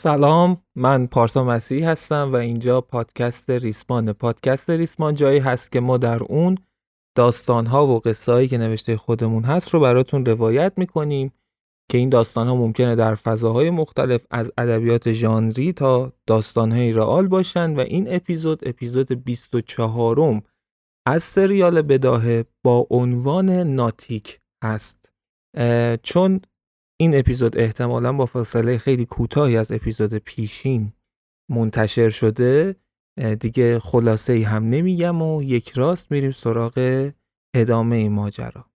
سلام من پارسا مسیح هستم و اینجا پادکست ریسمان. پادکست ریسمان جایی هست که ما در اون داستانها و قصه‌هایی که نوشته خودمون هست رو براتون روایت می‌کنیم که این داستانها ممکنه در فضاهای مختلف از ادبیات ژانری تا داستانهای رئال باشن و این اپیزود اپیزود 24 از سریال بداهه با عنوان ناتیک هست. چون این اپیزود احتمالا با فاصله خیلی کوتاهی از اپیزود پیشین منتشر شده. دیگه خلاصه ای هم نمیگم و یک راست میریم سراغ ادامه ماجرا.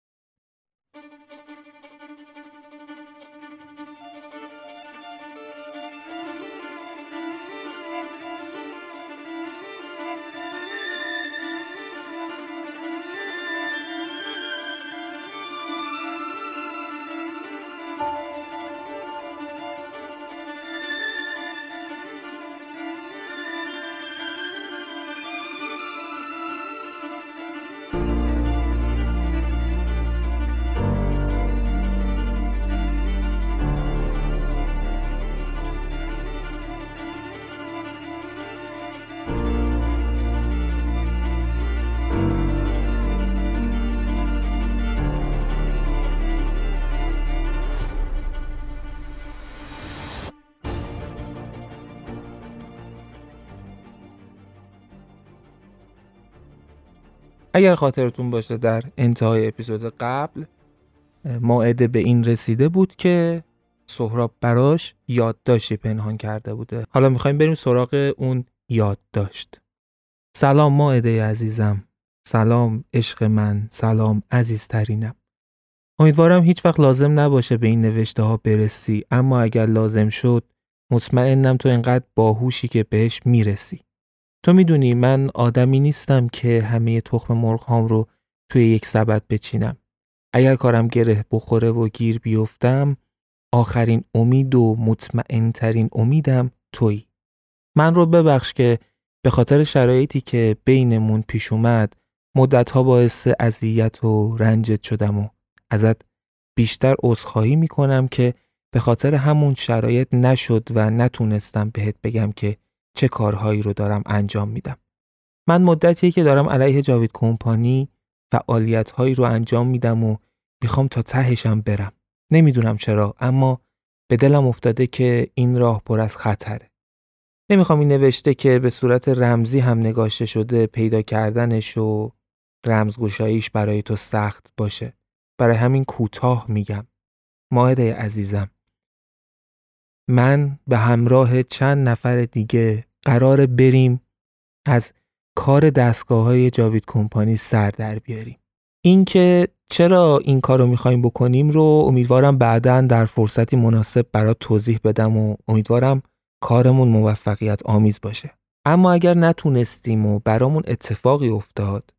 اگر خاطرتون باشه در انتهای اپیزود قبل ماعده به این رسیده بود که سهراب براش یادداشتی پنهان کرده بوده. حالا می‌خوایم بریم سراغ اون یادداشت. سلام ماعده عزیزم. سلام عشق من. سلام عزیزترینم. امیدوارم هیچ وقت لازم نباشه به این نوشته ها برسی اما اگر لازم شد مطمئنم تو انقدر باهوشی که بهش می‌رسی. تو می‌دونی من آدمی نیستم که همه تخم مرغ هام رو توی یک سبد بچینم. اگر کارم گره بخوره و گیر بیفتم آخرین امید و مطمئنترین امیدم تویی. من رو ببخش که به خاطر شرایطی که بینمون پیش اومد مدتها باعث اذیت و رنجت شدم و ازت بیشتر عذرخواهی می‌کنم که به خاطر همون شرایط نشد و نتونستم بهت بگم که چه کارهایی رو دارم انجام میدم. من مدتیه که دارم علیه جاوید کمپانی فعالیت هایی رو انجام میدم و می‌خوام تا تهشم برم. نمی‌دونم چرا اما به دلم افتاده که این راه پر از خطره. نمی‌خوام این نوشته که به صورت رمزی هم نگاشته شده پیدا کردنش و رمزگشاییش برای تو سخت باشه. برای همین کوتاه میگم. ماهده عزیزم من به همراه چند نفر دیگه قرار بریم از کار دستگاه های جاوید کمپانی سر در بیاریم. اینکه چرا این کار رو می‌خوایم بکنیم رو امیدوارم بعدا در فرصتی مناسب برات توضیح بدم و امیدوارم کارمون موفقیت آمیز باشه. اما اگر نتونستیم و برامون اتفاقی افتاد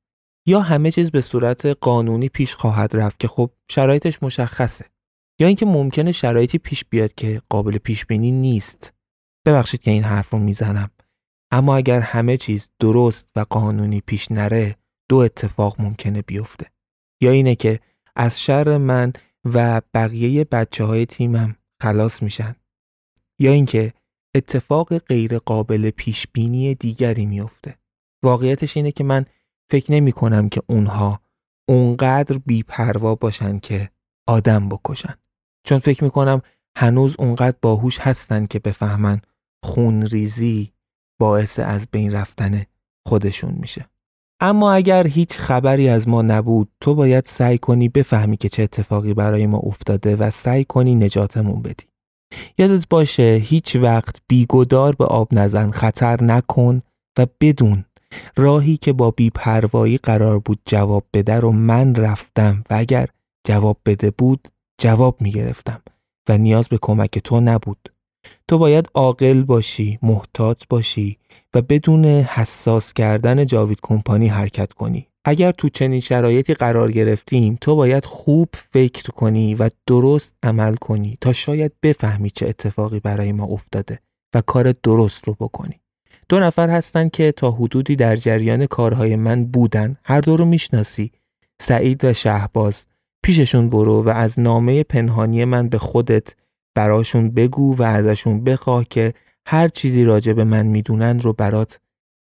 یا همه چیز به صورت قانونی پیش خواهد رفت که خب شرایطش مشخصه یا اینکه ممکنه شرایطی پیش بیاد که قابل پیش بینی نیست. ببخشید که این حرف رو می‌زنم. اما اگر همه چیز درست و قانونی پیش نره دو اتفاق ممکنه بیفته. یا اینه که از شر من و بقیه بچه های تیمم خلاص میشن. یا اینکه اتفاق غیر قابل پیش بینی دیگری میفته واقعیتش اینه که من فکر نمی کنم که اونها اونقدر بیپروا باشن که آدم بکشن. چون فکر می‌کنم هنوز اونقدر باهوش هستن که بفهمن خونریزی باعث از بین رفتن خودشون میشه. اما اگر هیچ خبری از ما نبود تو باید سعی کنی بفهمی که چه اتفاقی برای ما افتاده و سعی کنی نجاتمون بدی. یادت باشه هیچ وقت بیگدار به آب نزن خطر نکن و بدون راهی که با بیپروایی قرار بود جواب بده رو من رفتم و اگر جواب بده بود جواب می گرفتم و نیاز به کمک تو نبود. تو باید عاقل باشی، محتاط باشی و بدون حساس کردن جاوید کمپانی حرکت کنی. اگر تو چنین شرایطی قرار گرفتیم تو باید خوب فکر کنی و درست عمل کنی تا شاید بفهمی چه اتفاقی برای ما افتاده و کار درست رو بکنی. دو نفر هستن که تا حدودی در جریان کارهای من بودن هر دو رو می‌شناسی سعید و شهباز پیششون برو و از نامه پنهانی من به خودت براشون بگو و ازشون بخواه که هر چیزی راجع به من می‌دونن رو برات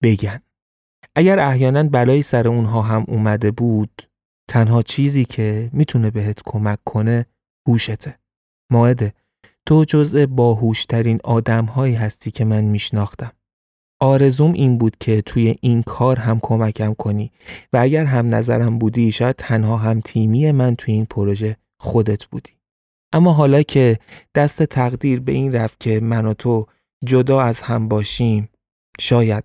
بگن. اگر احیانا بلایی سر اونها هم اومده بود تنها چیزی که می‌تونه بهت کمک کنه هوشته. ماعده تو جزء باهوشترین آدم هایی هستی که من میشناختم. آرزوم این بود که توی این کار هم کمکم کنی و اگر هم نظرم بودی شاید تنها هم تیمی من توی این پروژه خودت بودی. اما حالا که دست تقدیر به این رفت که من و تو جدا از هم باشیم شاید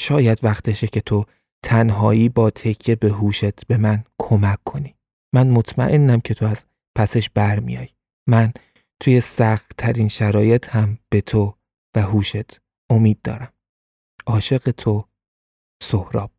شاید وقتشه که تو تنهایی با تکیه به هوشت به من کمک کنی. من مطمئنم که تو از پسش برمیای. من توی سخت ترین شرایط هم به تو و هوشت امید دارم. عاشق تو سهراب.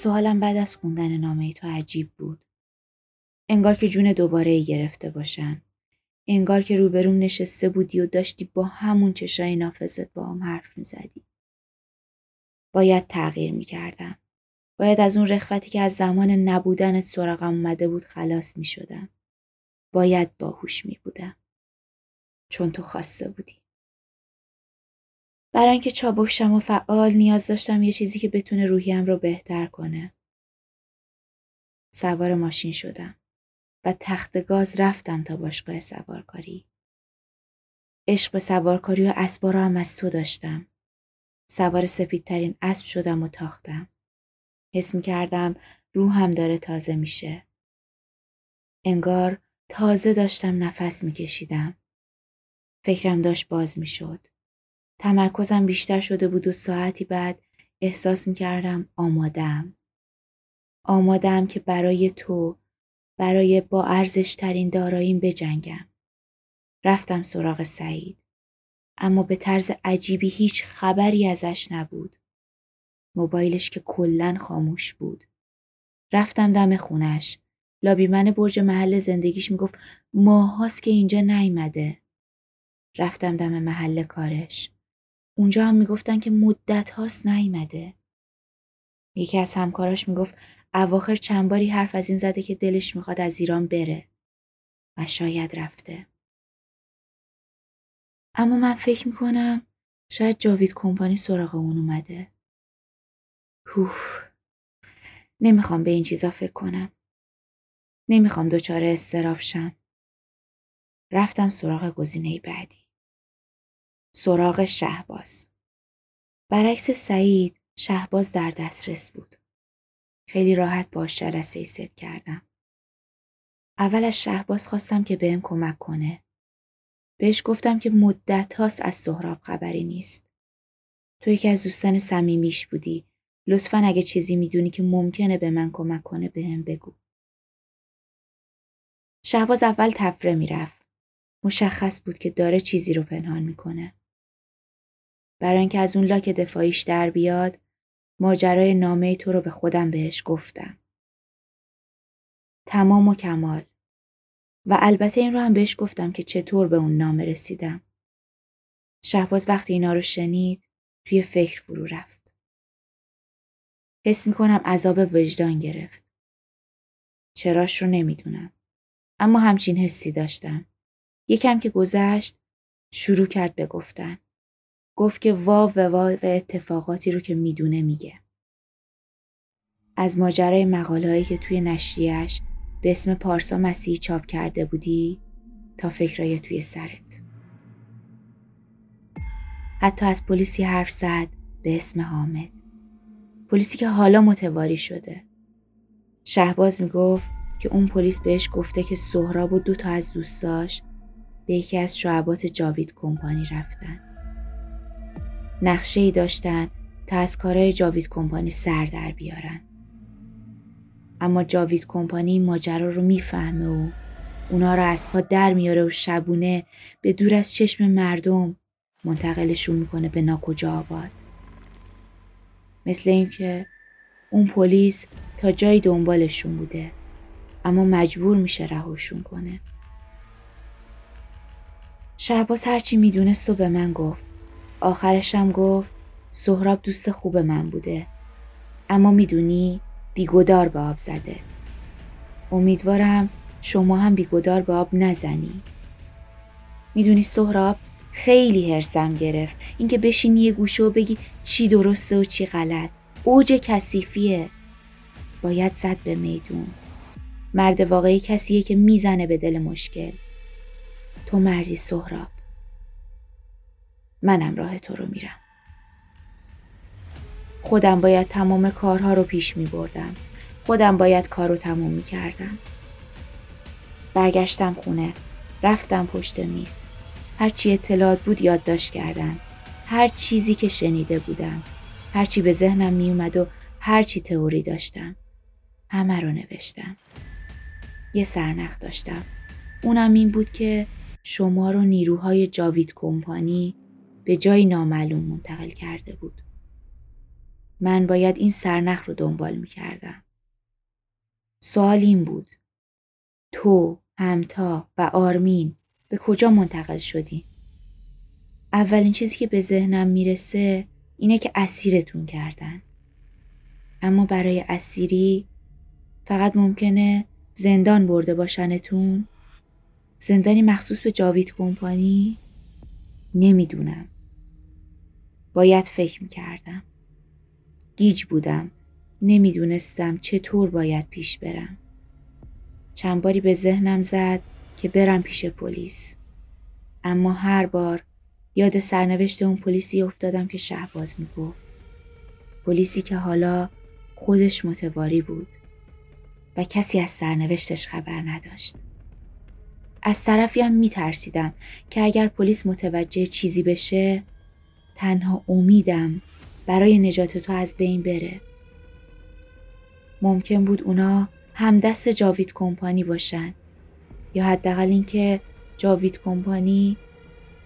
سوالم بعد از خوندن نامه تو عجیب بود. انگار که جون دوباره ای گرفته باشن. انگار که روبروم نشسته بودی و داشتی با همون چشای نافذت با هم حرف می‌زدی. باید تغییر می‌کردم. باید از اون رخوتی که از زمان نبودنت سراغم اومده بود خلاص می‌شدم. باید باهوش می بودم. چون تو خواسته بودی. برای اینکه چابکشم و فعال نیاز داشتم یه چیزی که بتونه روحیم رو بهتر کنه. سوار ماشین شدم و تخت گاز رفتم تا باشگاه سوارکاری. عشق به سوارکاری و اسبا هم از تو داشتم. سوار سپیدترین اسب شدم و تاختم. حس می کردم روحم داره تازه میشه. انگار تازه داشتم نفس میکشیدم. فکرم داشت باز می‌شد. تمرکزم بیشتر شده بود و ساعتی بعد احساس می کردم آمادم. آمادم که برای تو برای با ارزش ترین داراییم بجنگم. رفتم سراغ سعید. اما به طرز عجیبی هیچ خبری ازش نبود. موبایلش که کلا خاموش بود. رفتم دم خونش. لابیمن برج محل زندگیش می‌گفت ماهاست که اینجا نیمده. رفتم دم محل کارش. اونجا هم می‌گفتن که مدت هاست نیمده. یکی از همکاراش می‌گفت اواخر چند باری حرف از این زده که دلش می‌خواد از ایران بره و شاید رفته. اما من فکر می‌کنم شاید جاوید کمپانی سراغ اون اومده. هوف نمی‌خوام به این چیزا فکر کنم. نمی‌خوام دچار استراب شم. رفتم سراغ گزینه بعدی. سراغ شهباز. برعکس سعید شهباز در دسترس بود. خیلی راحت باش جلسه ست کردم. اول از شهباز خواستم که بهم کمک کنه. بهش گفتم که مدت هاست از سهراب خبری نیست. تو یکی از دوستان صمیمیش بودی. لطفا اگه چیزی می‌دونی که ممکنه به من کمک کنه بهم بگو. شهباز اول تفره می‌رفت. مشخص بود که داره چیزی رو پنهان می‌کنه. برای اینکه از اون لاک دفاعیش در بیاد ماجرای نامه تو رو به خودم بهش گفتم. تمام و کمال. و البته این رو هم بهش گفتم که چطور به اون نامه رسیدم. شهباز وقتی اینا رو شنید توی فکر فرو رفت. حس می‌کنم عذاب وجدان گرفت. چراش رو نمی‌دونم. اما همچین حسی داشتم. یکم که گذشت شروع کرد به گفتن. گفت که وا و وا و اتفاقاتی رو که می‌دونه میگه. از ماجرای مقالهایی که توی نشریهش به اسم پارسا مسیحی چاپ کرده بودی تا فکرای توی سرت. حتی از پلیسی حرف زد به اسم حامد. پلیسی که حالا متواری شده. شهباز می‌گفت که اون پلیس بهش گفته که سهراب و دو تا از دوستاش به یکی از شعبات جاوید کمپانی رفتن. نقشه ای داشتن تا از کارهای جاوید کمپانی سر در بیارن. اما جاوید کمپانی ماجرا رو می‌فهمه و اونا رو از پا در میاره و شبونه به دور از چشم مردم منتقلشون می‌کنه به ناکجا آباد. مثل اینکه اون پلیس تا جایی دنبالشون بوده اما مجبور میشه رهاشون کنه. شهباز هرچی می‌دونست و به من گفت. آخرشم گفت سهراب دوست خوب من بوده. اما می‌دونی بیگدار به آب زده. امیدوارم شما هم بیگدار به آب نزنی. می‌دونی سهراب خیلی هرسم گرفت اینکه بشینی یه گوشه و بگی چی درسته و چی غلط. اوج کثیفیه. باید زد به میدون. مرد واقعی کسیه که می‌زنه به دل مشکل. تو مردی سهراب. منم راه تو رو میرم. خودم باید تمام کارها رو پیش می بردم. خودم باید کار رو تموم می کردم. برگشتم خونه. رفتم پشت میز. هرچی اطلاعات بود یادداشت کردم. هر چیزی که شنیده بودم. هرچی به ذهنم می اومد و هرچی تئوری داشتم. همه رو نوشتم. یه سرنخ داشتم. اونم این بود که شما رو نیروهای جاوید کمپانی به جای نامعلوم منتقل کرده بود. من باید این سرنخ رو دنبال می کردم. سوال این بود. تو، همتا و آرمین به کجا منتقل شدی؟ اولین چیزی که به ذهنم می‌رسه اینه که اسیرتون کردن. اما برای اسیری فقط ممکنه زندان برده باشنتون؟ زندانی مخصوص به جاوید کمپانی؟ نمی‌دونم. باید فکر می‌کردم. گیج بودم. نمی‌دونستم چطور باید پیش برم. چند باری به ذهنم زد که برم پیش پلیس. اما هر بار یاد سرنوشت اون پلیسی افتادم که شهباز می‌گفت. پلیسی که حالا خودش متواری بود و کسی از سرنوشتش خبر نداشت. از طرفی هم میترسیدم که اگر پلیس متوجه چیزی بشه تنها امیدم برای نجات تو از بین بره. ممکن بود اونا هم دست جاوید کمپانی باشن یا حداقل اینکه جاوید کمپانی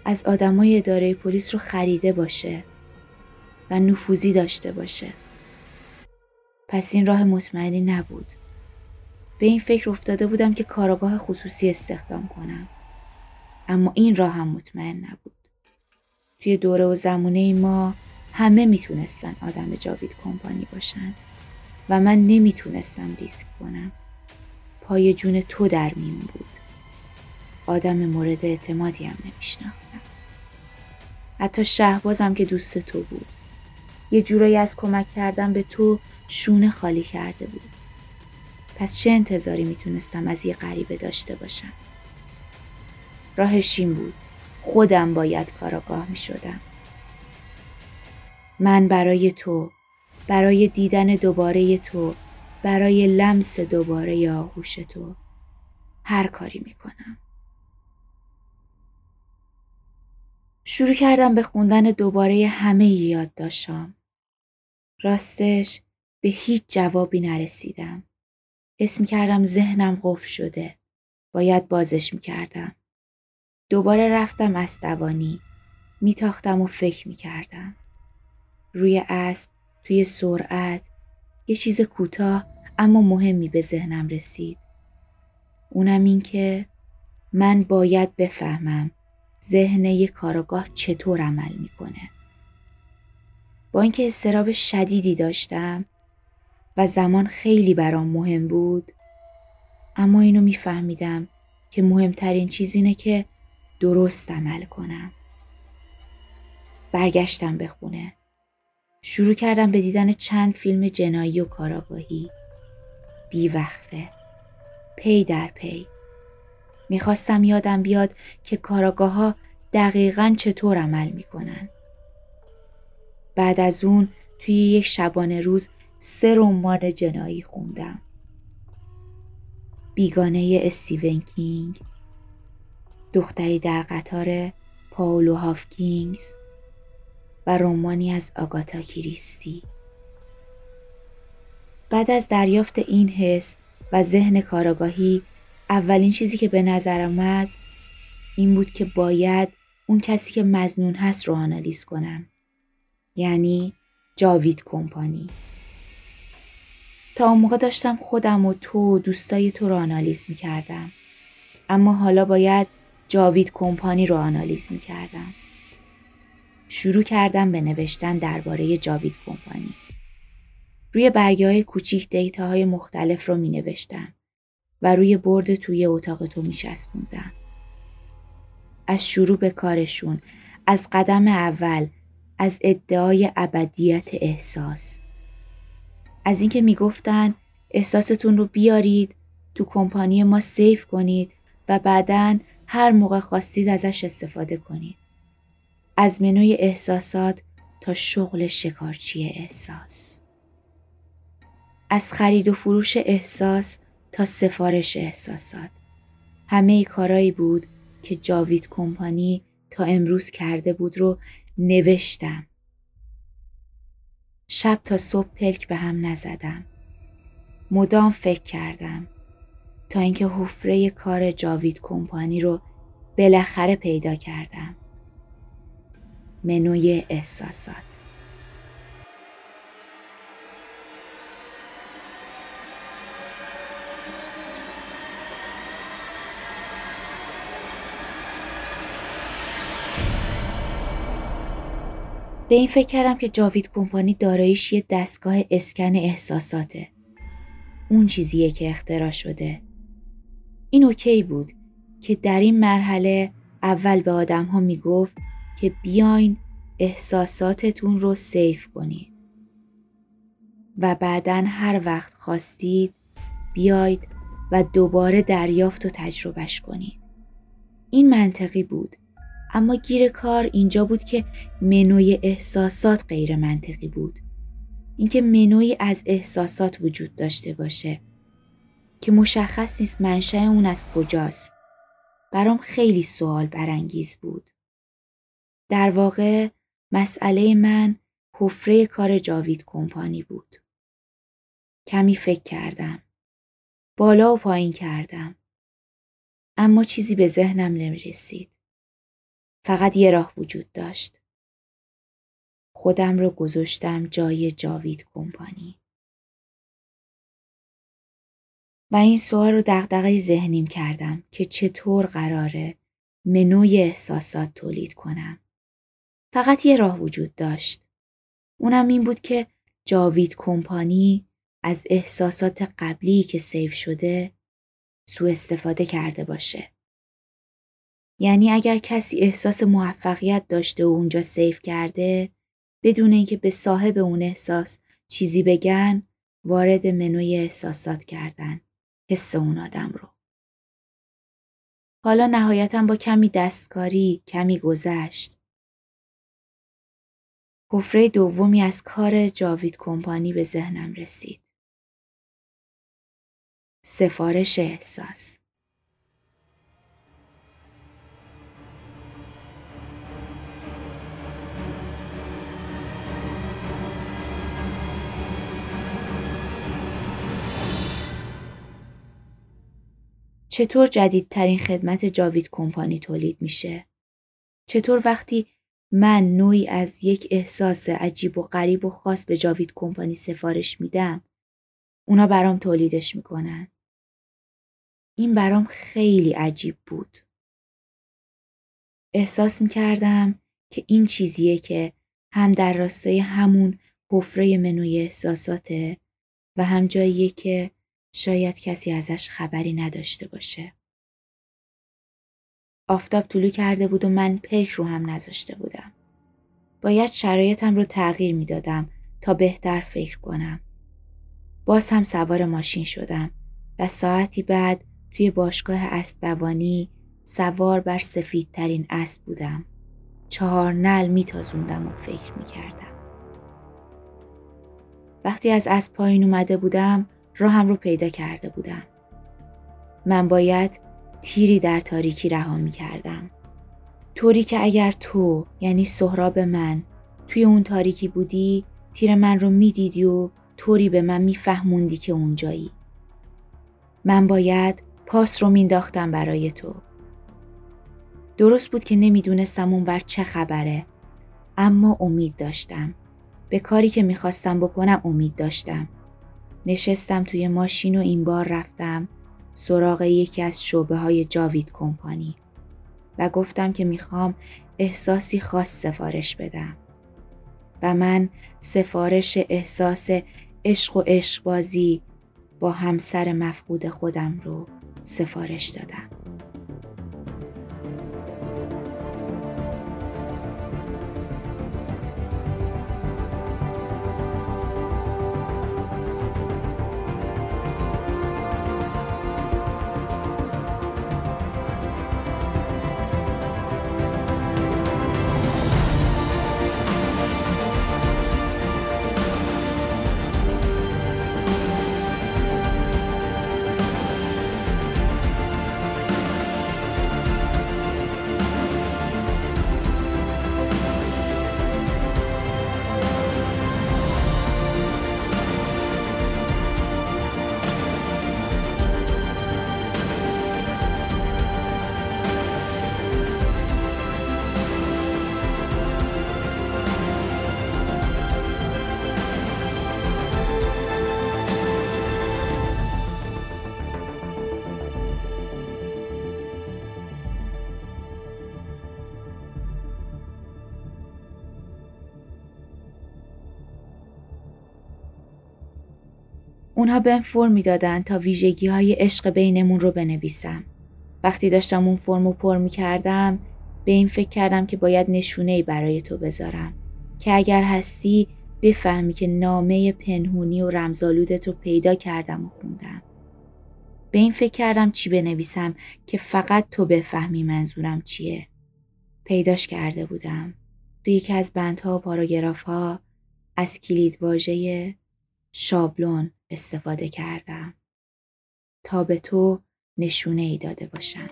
از آدمای اداره پلیس رو خریده باشه و نفوذی داشته باشه. پس این راه مطمئنی نبود. به این فکر افتاده بودم که کاراگاه خصوصی استخدام کنم. اما این راه هم مطمئن نبود. توی دوره و زمونه ما همه می‌تونستن آدم جاوید کمپانی باشن و من نمی‌تونستم ریسک کنم. پای جون تو در میون بود. آدم مورد اعتمادی هم نمیشناختم. حتی شهبازم که دوست تو بود. یه جورایی از کمک کردن به تو شونه خالی کرده بود. پس چه انتظاری می‌تونستم از یه غریبه داشته باشم؟ راهش این بود. خودم باید کاراگاه می شدم. من برای تو، برای دیدن دوباره تو، برای لمس دوباره آغوش تو هر کاری می کنم. شروع کردم به خوندن دوباره همه یاد داشتم. راستش به هیچ جوابی نرسیدم. اسم کردم ذهنم قفل شده. باید بازش می‌کردم. دوباره رفتم اسدوانی. میتاختم و فکر می‌کردم. روی اسب، توی سرعت، یه چیز کوتاه اما مهمی به ذهنم رسید. اونم این که من باید بفهمم ذهن یک کاراگاه چطور عمل می‌کنه. با اینکه استراب شدیدی داشتم و زمان خیلی برام مهم بود اما اینو میفهمیدم که مهمترین چیز اینه که درست عمل کنم. برگشتم به خونه. شروع کردم به دیدن چند فیلم جنایی و کاراگاهی. بیوقفه. پی در پی. می‌خواستم یادم بیاد که کاراگاه ها دقیقا چطور عمل می‌کنن. بعد از اون توی یک شبانه روز سه رمان جنایی خوندم. بیگانه استیون کینگ دختری در قطار پاولو هافکینگز و رومانی از آگاتا کریستی. بعد از دریافت این حس و ذهن کاراگاهی اولین چیزی که به نظر آمد این بود که باید اون کسی که مزنون هست رو آنالیز کنم. یعنی جاوید کمپانی. تا اون موقع داشتم خودم و تو و دوستای تو رو آنالیز می کردم. اما حالا باید جاوید کمپانی رو آنالیز می کردم. شروع کردم به نوشتن درباره جاوید کمپانی. روی برگه های کوچیک دیتا های مختلف رو می نوشتم و روی برد توی اتاق تو می شسبوندم. از شروع به کارشون، از قدم اول، از ادعای ابدیت احساس. از اینکه می‌گفتن احساستون رو بیارید تو کمپانی ما سیف کنید و بعدا هر موقع خواستید ازش استفاده کنید. از منوی احساسات تا شغل شکارچی احساس. از خرید و فروش احساس تا سفارش احساسات. همه کارایی بود که جاوید کمپانی تا امروز کرده بود رو نوشتم. شب تا صبح پلک به هم نزدم. مدام فکر کردم اینکه حفره کار جاوید کمپانی رو بالاخره پیدا کردم. منوی احساسات به این فکر کردم که جاوید کمپانی داراییش یه دستگاه اسکن احساساته. اون چیزیه که اختراع شده. این اوکی بود که در این مرحله اول به آدم ها می‌گفت که بیاین احساساتتون رو سیف کنید. و بعدا هر وقت خواستید بیاید و دوباره دریافت و تجربهش کنید. این منطقی بود اما گیر کار اینجا بود که منوی احساسات غیر منطقی بود. اینکه منوی از احساسات وجود داشته باشه که مشخص نیست منشأ اون از کجاست. برام خیلی سوال برانگیز بود. در واقع مسئله من حفره کار جاوید کمپانی بود. کمی فکر کردم. بالا و پایین کردم. اما چیزی به ذهنم نمی رسید. فقط یه راه وجود داشت. خودم رو گذاشتم جای جاوید کمپانی. و این سوال رو دقدقه ذهنیم کردم که چطور قراره منوی احساسات تولید کنم. فقط یه راه وجود داشت. اونم این بود که جاوید کمپانی از احساسات قبلی که سیف شده سوء استفاده کرده باشه. یعنی اگر کسی احساس موفقیت داشته و اونجا سیف کرده بدون اینکه به صاحب اون احساس چیزی بگن وارد منوی احساسات کردن حس اون آدم رو. حالا نهایتا با کمی دستکاری کمی گذشت. حفره دومی از کار جاوید کمپانی به ذهنم رسید. سفارش احساس چطور جدیدترین خدمت جاوید کمپانی تولید میشه؟ چطور وقتی من نوعی از یک احساس عجیب و غریب و خاص به جاوید کمپانی سفارش میدم اونا برام تولیدش می‌کنن این برام خیلی عجیب بود احساس می‌کردم که این چیزیه که هم در راستای همون حفره منوی احساساته و هم جاییه که شاید کسی ازش خبری نداشته باشه. آفتاب طولو کرده بود و من پلک رو هم نذاشته بودم. باید شرایطم رو تغییر می‌دادم تا بهتر فکر کنم. باز هم سوار ماشین شدم و ساعتی بعد توی باشگاه اسبدوانی سوار بر سفیدترین اسب بودم. چهار نل میتازوندم و فکر می‌کردم. وقتی از اسب پایین اومده بودم راهم رو پیدا کرده بودم. من باید تیری در تاریکی رها می کردم. طوری که اگر تو یعنی سهراب من توی اون تاریکی بودی تیر من رو می‌دیدی و طوری به من میفهموندی که اونجایی. من باید پاس رو مینداختم برای تو. درست بود که نمی‌دونستم اون بر چه خبره اما امید داشتم. به کاری که می‌خواستم بکنم امید داشتم. نشستم توی ماشین و این بار رفتم سراغ یکی از شعبه های جاوید کمپانی و گفتم که می‌خوام احساسی خاص سفارش بدم. و من سفارش احساس عشق و عشقبازی با همسر مفقود خودم رو سفارش دادم. اونها بهم فرم می‌دادن تا ویژگی های عشق بینمون رو بنویسم. وقتی داشتم اون فرم رو پر می‌کردم به این فکر کردم که باید نشونه برای تو بذارم که اگر هستی بفهمی که نامه پنهونی و رمزالودت رو پیدا کردم و خوندم. به این فکر کردم چی بنویسم که فقط تو بفهمی منظورم چیه. پیداش کرده بودم. تو یکی از بندها و پاراگراف از کلید واژه شابلون استفاده کردم تا به تو نشونه ای داده باشم.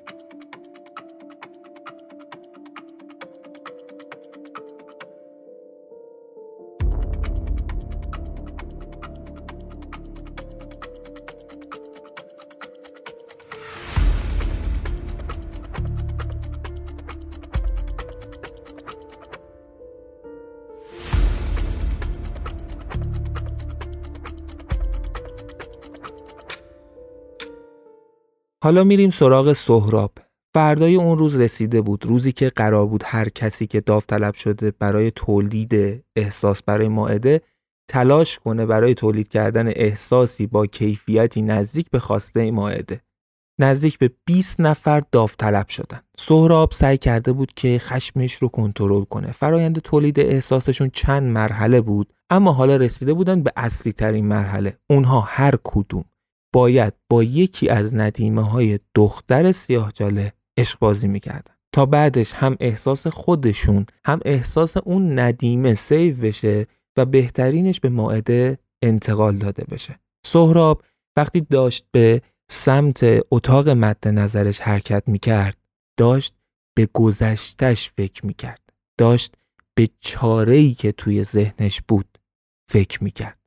حالا میریم سراغ سهراب. فردای اون روز رسیده بود روزی که قرار بود هر کسی که داوطلب شده برای تولید احساس برای ماعده تلاش کنه برای تولید کردن احساسی با کیفیتی نزدیک به خواسته ماعده. نزدیک به 20 نفر داوطلب شدن. سهراب سعی کرده بود که خشمش رو کنترل کنه. فرایند تولید احساسشون چند مرحله بود اما حالا رسیده بودن به اصلی ترین مرحله. اونها هر کدوم باید با یکی از ندیمه های دختر سیاهجاله عشق بازی می‌کردن. تا بعدش هم احساس خودشون هم احساس اون ندیمه سیو بشه و بهترینش به ماعده انتقال داده بشه. سهراب وقتی داشت به سمت اتاق مد نظرش حرکت می‌کرد داشت به گذشتش فکر می‌کرد. داشت به چاره‌ای که توی ذهنش بود فکر می‌کرد.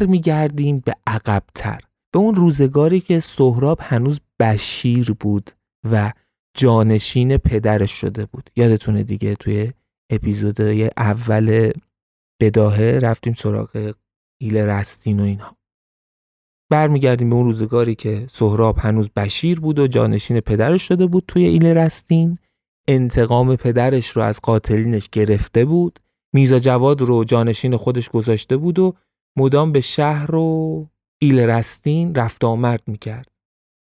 برمیگردیم به عقبتر به اون روزگاری که سهراب هنوز بشیر بود و جانشین پدرش شده بود. یادتونه دیگه توی اپیزودهای اول بداهه رفتیم سراغ ایل رستین و اینها. برمیگردیم به اون روزگاری که سهراب هنوز بشیر بود و جانشین پدرش شده بود توی ایل رستین. انتقام پدرش رو از قاتلینش گرفته بود. میزا جواد رو جانشین خودش گذاشته بود و مدام به شهر و ایل رستین رفت آمد می‌کرد.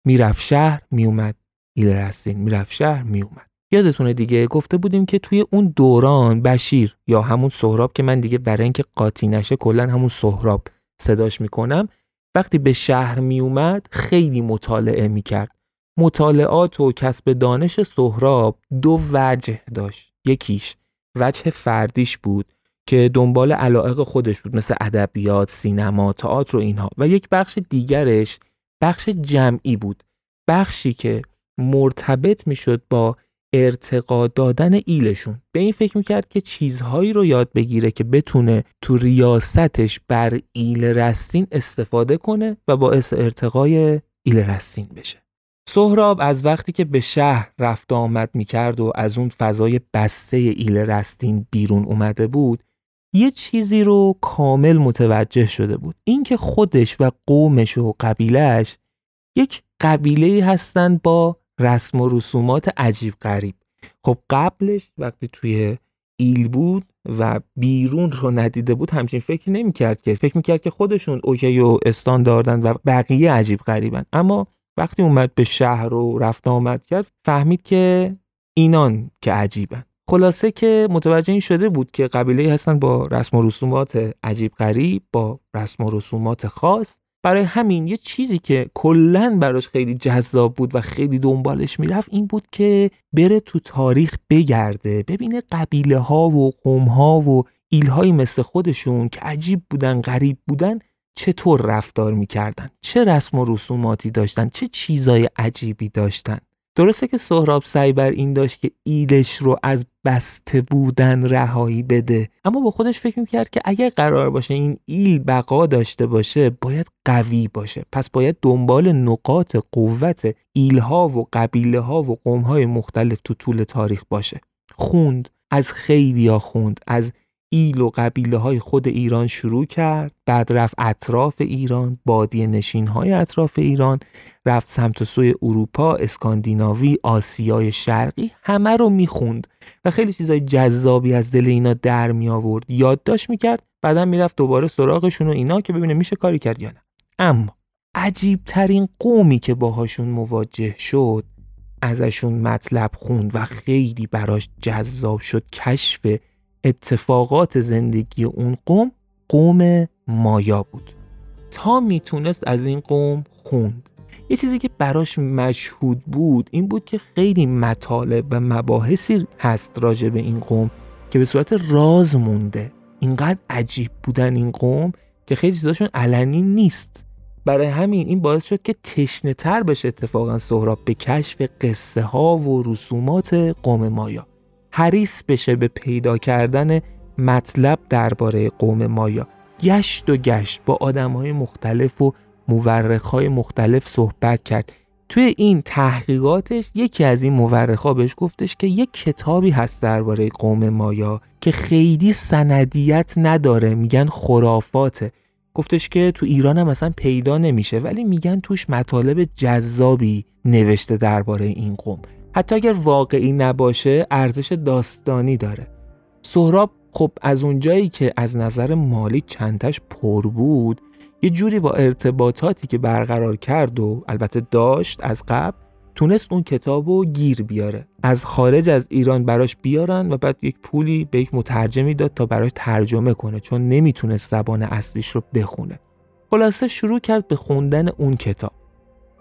می‌رفت شهر میومد ایل رستین می‌رفت شهر میومد یادتونه دیگه؟ گفته بودیم که توی اون دوران بشیر یا همون سهراب که من دیگه برای اینکه قاطی نشه کلا همون سهراب صداش می‌کنم وقتی به شهر میومد خیلی مطالعه می‌کرد. مطالعات و کسب دانش سهراب دو وجه داشت. یکیش وجه فردیش بود. که دنبال علائق خودش بود مثل ادبیات، سینما، تئاتر و اینها. و یک بخش دیگرش بخش جمعی بود. بخشی که مرتبط می‌شد با ارتقا دادن ایلشون. به این فکر می‌کرد که چیزهایی رو یاد بگیره که بتونه تو ریاستش بر ایل رستین استفاده کنه و باعث ارتقای ایل رستین بشه. سهراب از وقتی که به شهر رفت آمد می‌کرد و از اون فضای بسته ایل رستین بیرون اومده بود یه چیزی رو کامل متوجه شده بود. اینکه خودش و قومش و قبیلهش یک قبیله هستند با رسم و رسومات عجیب غریب. خب قبلش وقتی توی ایل بود و بیرون رو ندیده بود همچین فکر نمی‌کرد که. فکر می‌کرد که خودشون اوکی و استانداردن و بقیه عجیب غریبن. اما وقتی اومد به شهر رو رفت آمد کرد فهمید که اینان که عجیبن. خلاصه که متوجه این شده بود که قبیله هستن با رسم و رسومات عجیب غریب با رسم و رسومات خاص. برای همین یه چیزی که کلا براش خیلی جذاب بود و خیلی دنبالش می‌رفت این بود که بره تو تاریخ بگرده ببینه قبیله ها و قوم ها و ایلهایی مثل خودشون که عجیب بودن غریب بودن چطور رفتار می‌کردن؟ چه رسم و رسوماتی داشتن؟ چه چیزای عجیبی داشتن؟ درسته که سهراب سعی بر این داشت که ایلش رو از بسته بودن رهایی بده اما با خودش فکر می‌کرد که اگر قرار باشه این ایل بقا داشته باشه باید قوی باشه. پس باید دنبال نقاط قوت ایلها و قبیله ها و قوم های مختلف تو طول تاریخ باشه. خوند از خیلی خوند از ایل و قبیله های خود ایران شروع کرد. بعد رفت اطراف ایران بادی نشین های اطراف ایران رفت سمت سوی اروپا اسکاندیناوی آسیای شرقی همه رو می‌خوند و خیلی چیزای جذابی از دل اینا در می آورد یادداشت می‌کرد بعدا می‌رفت دوباره سراغشون و اینا که ببینه میشه کاری کرد یا نه. اما عجیب ترین قومی که باهاشون مواجه شد ازشون مطلب خوند و خیلی براش جذاب شد. کشف اتفاقات زندگی اون قوم قوم مایا بود. تا می‌تونست از این قوم خوند. یه چیزی که براش مشهود بود این بود که خیلی مطالب و مباحثی هست راجع به این قوم که به صورت راز مونده. اینقدر عجیب بودن این قوم که خیلی چیزاشون علنی نیست. برای همین این باعث شد که تشنه تر بشه اتفاقا سهراب به کشف قصه ها و رسومات قوم مایا. حریص بشه به پیدا کردن مطلب درباره قوم مایا. گشت و گشت با آدم های مختلف و مورخ های مختلف صحبت کرد. توی این تحقیقاتش یکی از این مورخا بهش گفتش که یک کتابی هست درباره قوم مایا که خیلی سندیت نداره میگن خرافاته. گفتش که تو ایران هم مثلا پیدا نمیشه ولی میگن توش مطالب جذابی نوشته درباره این قوم. حتی اگر واقعی نباشه ارزش داستانی داره. سهراب خب از اونجایی که از نظر مالی چندتش پر بود یه جوری با ارتباطاتی که برقرار کرد و البته داشت از قبل تونست اون کتاب رو گیر بیاره. از خارج از ایران براش بیارن و بعد یک پولی به یک مترجمی داد تا براش ترجمه کنه چون نمی‌تونست زبان اصلیش رو بخونه. خلاصه شروع کرد به خوندن اون کتاب.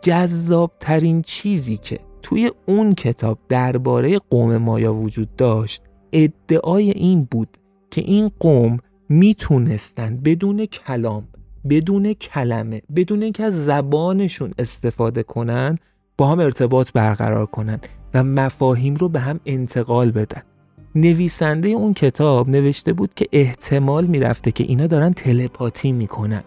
جذاب ترین چیزی که توی اون کتاب درباره قوم مایا وجود داشت. ادعای این بود که این قوم می‌تونستن بدون کلام بدون کلمه بدون اینکه از زبانشون استفاده کنن با هم ارتباط برقرار کنن و مفاهیم رو به هم انتقال بدن. نویسنده اون کتاب نوشته بود که احتمال می‌رفته که اینا دارن تلپاتی می‌کنن.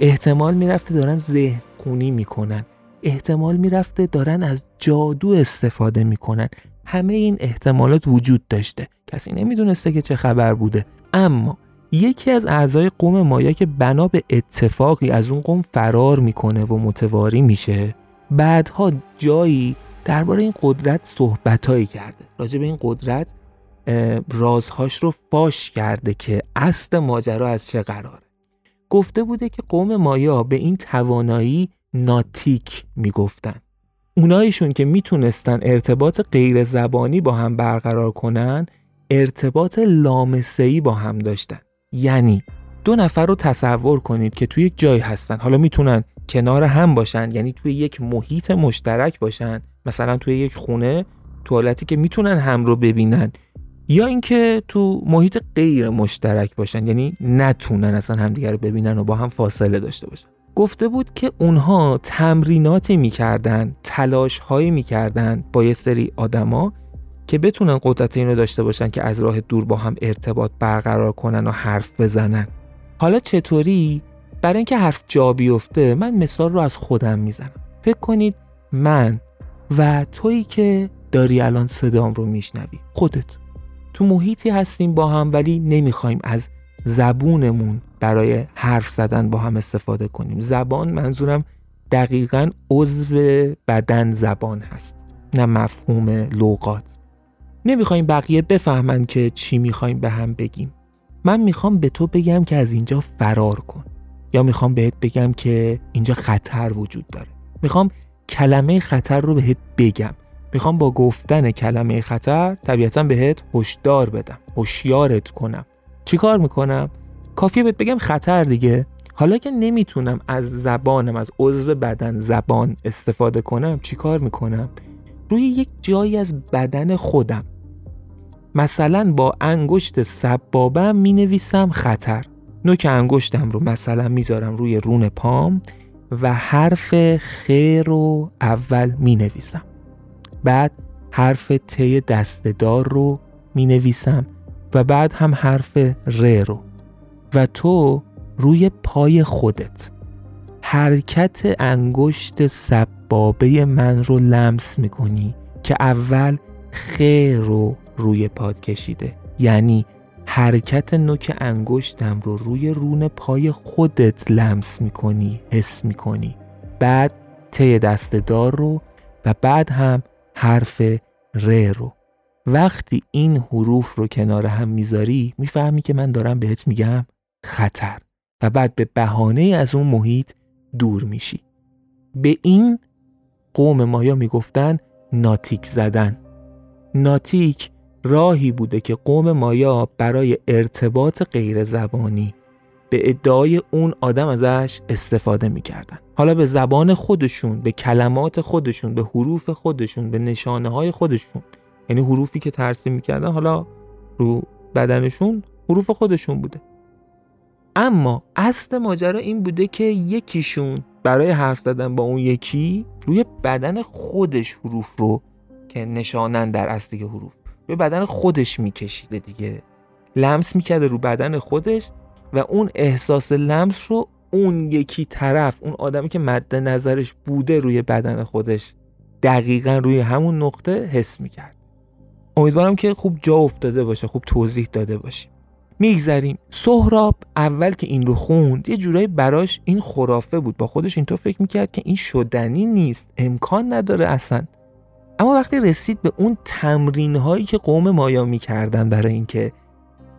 احتمال می‌رفته دارن ذهن خونی می‌کنن. احتمال می‌رفته دارن از جادو استفاده می‌کنن. همه این احتمالات وجود داشته. کسی نمی‌دونسته که چه خبر بوده. اما یکی از اعضای قوم مایا که بنا به اتفاقی از اون قوم فرار می‌کنه و متواری میشه بعدها جایی درباره این قدرت صحبتهایی کرده. راجع به این قدرت رازهاش رو فاش کرده که اصل ماجرا از چه قراره. گفته بوده که قوم مایا به این توانایی ناتیک می‌گفتن. اونایشون که می‌تونستن ارتباط غیر زبانی با هم برقرار کنن ارتباط لامسه‌ای با هم داشتن. یعنی دو نفر رو تصور کنید که توی یک جای هستن. حالا می‌تونن کنار هم باشن یعنی توی یک محیط مشترک باشن. مثلا توی یک خونه توالتی که می‌تونن هم رو ببینن. یا اینکه تو محیط غیر مشترک باشن یعنی نتونن اصلا همدیگه رو ببینن و با هم فاصله داشته باشن. گفته بود که اونها تمریناتی می‌کردن تلاش هایی می‌کردن با یه سری آدما که بتونن قدرت این رو داشته باشن که از راه دور با هم ارتباط برقرار کنن و حرف بزنن. حالا چطوری؟ برای اینکه حرف جا بیفته من مثال رو از خودم می‌زنم. فکر کنید من و تویی که داری الان صدام رو میشنوی خودت. تو محیطی هستیم با هم ولی نمی‌خوایم از زبونمون برای حرف زدن با هم استفاده کنیم. زبان منظورم دقیقا عضو بدن زبان هست نه مفهوم لغات. نمی‌خوایم بقیه بفهمن که چی می‌خوایم به هم بگیم. من می‌خوام به تو بگم که از اینجا فرار کن. یا می‌خوام بهت بگم که اینجا خطر وجود داره. می‌خوام کلمه خطر رو بهت بگم. می‌خوام با گفتن کلمه خطر طبیعتا بهت هشدار بدم هوشیارت کنم. چی کار می‌کنم؟ کافیه بهت بگم خطر دیگه. حالا که نمی‌تونم از زبانم از عضو بدن زبان استفاده کنم چی کار می‌کنم؟ روی یک جایی از بدن خودم. مثلا با انگشت سبابم می نویسم خطر. نوک انگشتم رو مثلا می‌ذارم روی رون پام و حرف خ رو اول می نویسم بعد حرف ت دستدار رو می نویسم و بعد هم حرف ر رو. و تو روی پای خودت. حرکت انگشت سبابه من رو لمس می‌کنی که اول خ رو روی پاد کشیده. یعنی حرکت نوک انگشتم رو روی رون پای خودت لمس می‌کنی حس می‌کنی. بعد ته دستدار رو و بعد هم حرف ر رو. وقتی این حروف رو کنار هم می‌ذاری می‌فهمی که من دارم بهت میگم؟ خطر و بعد به بهانه از اون محیط دور میشی. به این قوم مایا می‌گفتن ناتیک زدن. ناتیک راهی بوده که قوم مایا برای ارتباط غیر زبانی به ادعای اون آدم ازش استفاده می‌کردن. حالا به زبان خودشون به کلمات خودشون به حروف خودشون به نشانه های خودشون یعنی حروفی که ترسیم می‌کردن حالا رو بدنشون حروف خودشون بوده. اما اصل ماجرا این بوده که یکیشون برای حرف زدن با اون یکی روی بدن خودش حروف رو که نشانن در اصلی حروف به بدن خودش میکشیده دیگه. لمس می‌کرده رو بدن خودش و اون احساس لمس رو اون یکی طرف اون آدمی که مد نظرش بوده روی بدن خودش دقیقا روی همون نقطه حس می‌کرد. امیدوارم که خوب جا افتاده باشه خوب توضیح داده باشیم میگذریم. سهراب اول که این رو خوند یه جورایی براش این خرافه بود. با خودش اینطور فکر می‌کرد که این شدنی نیست. امکان نداره اصلا. اما وقتی رسید به اون تمرین هایی که قوم مایا می‌کردن برای اینکه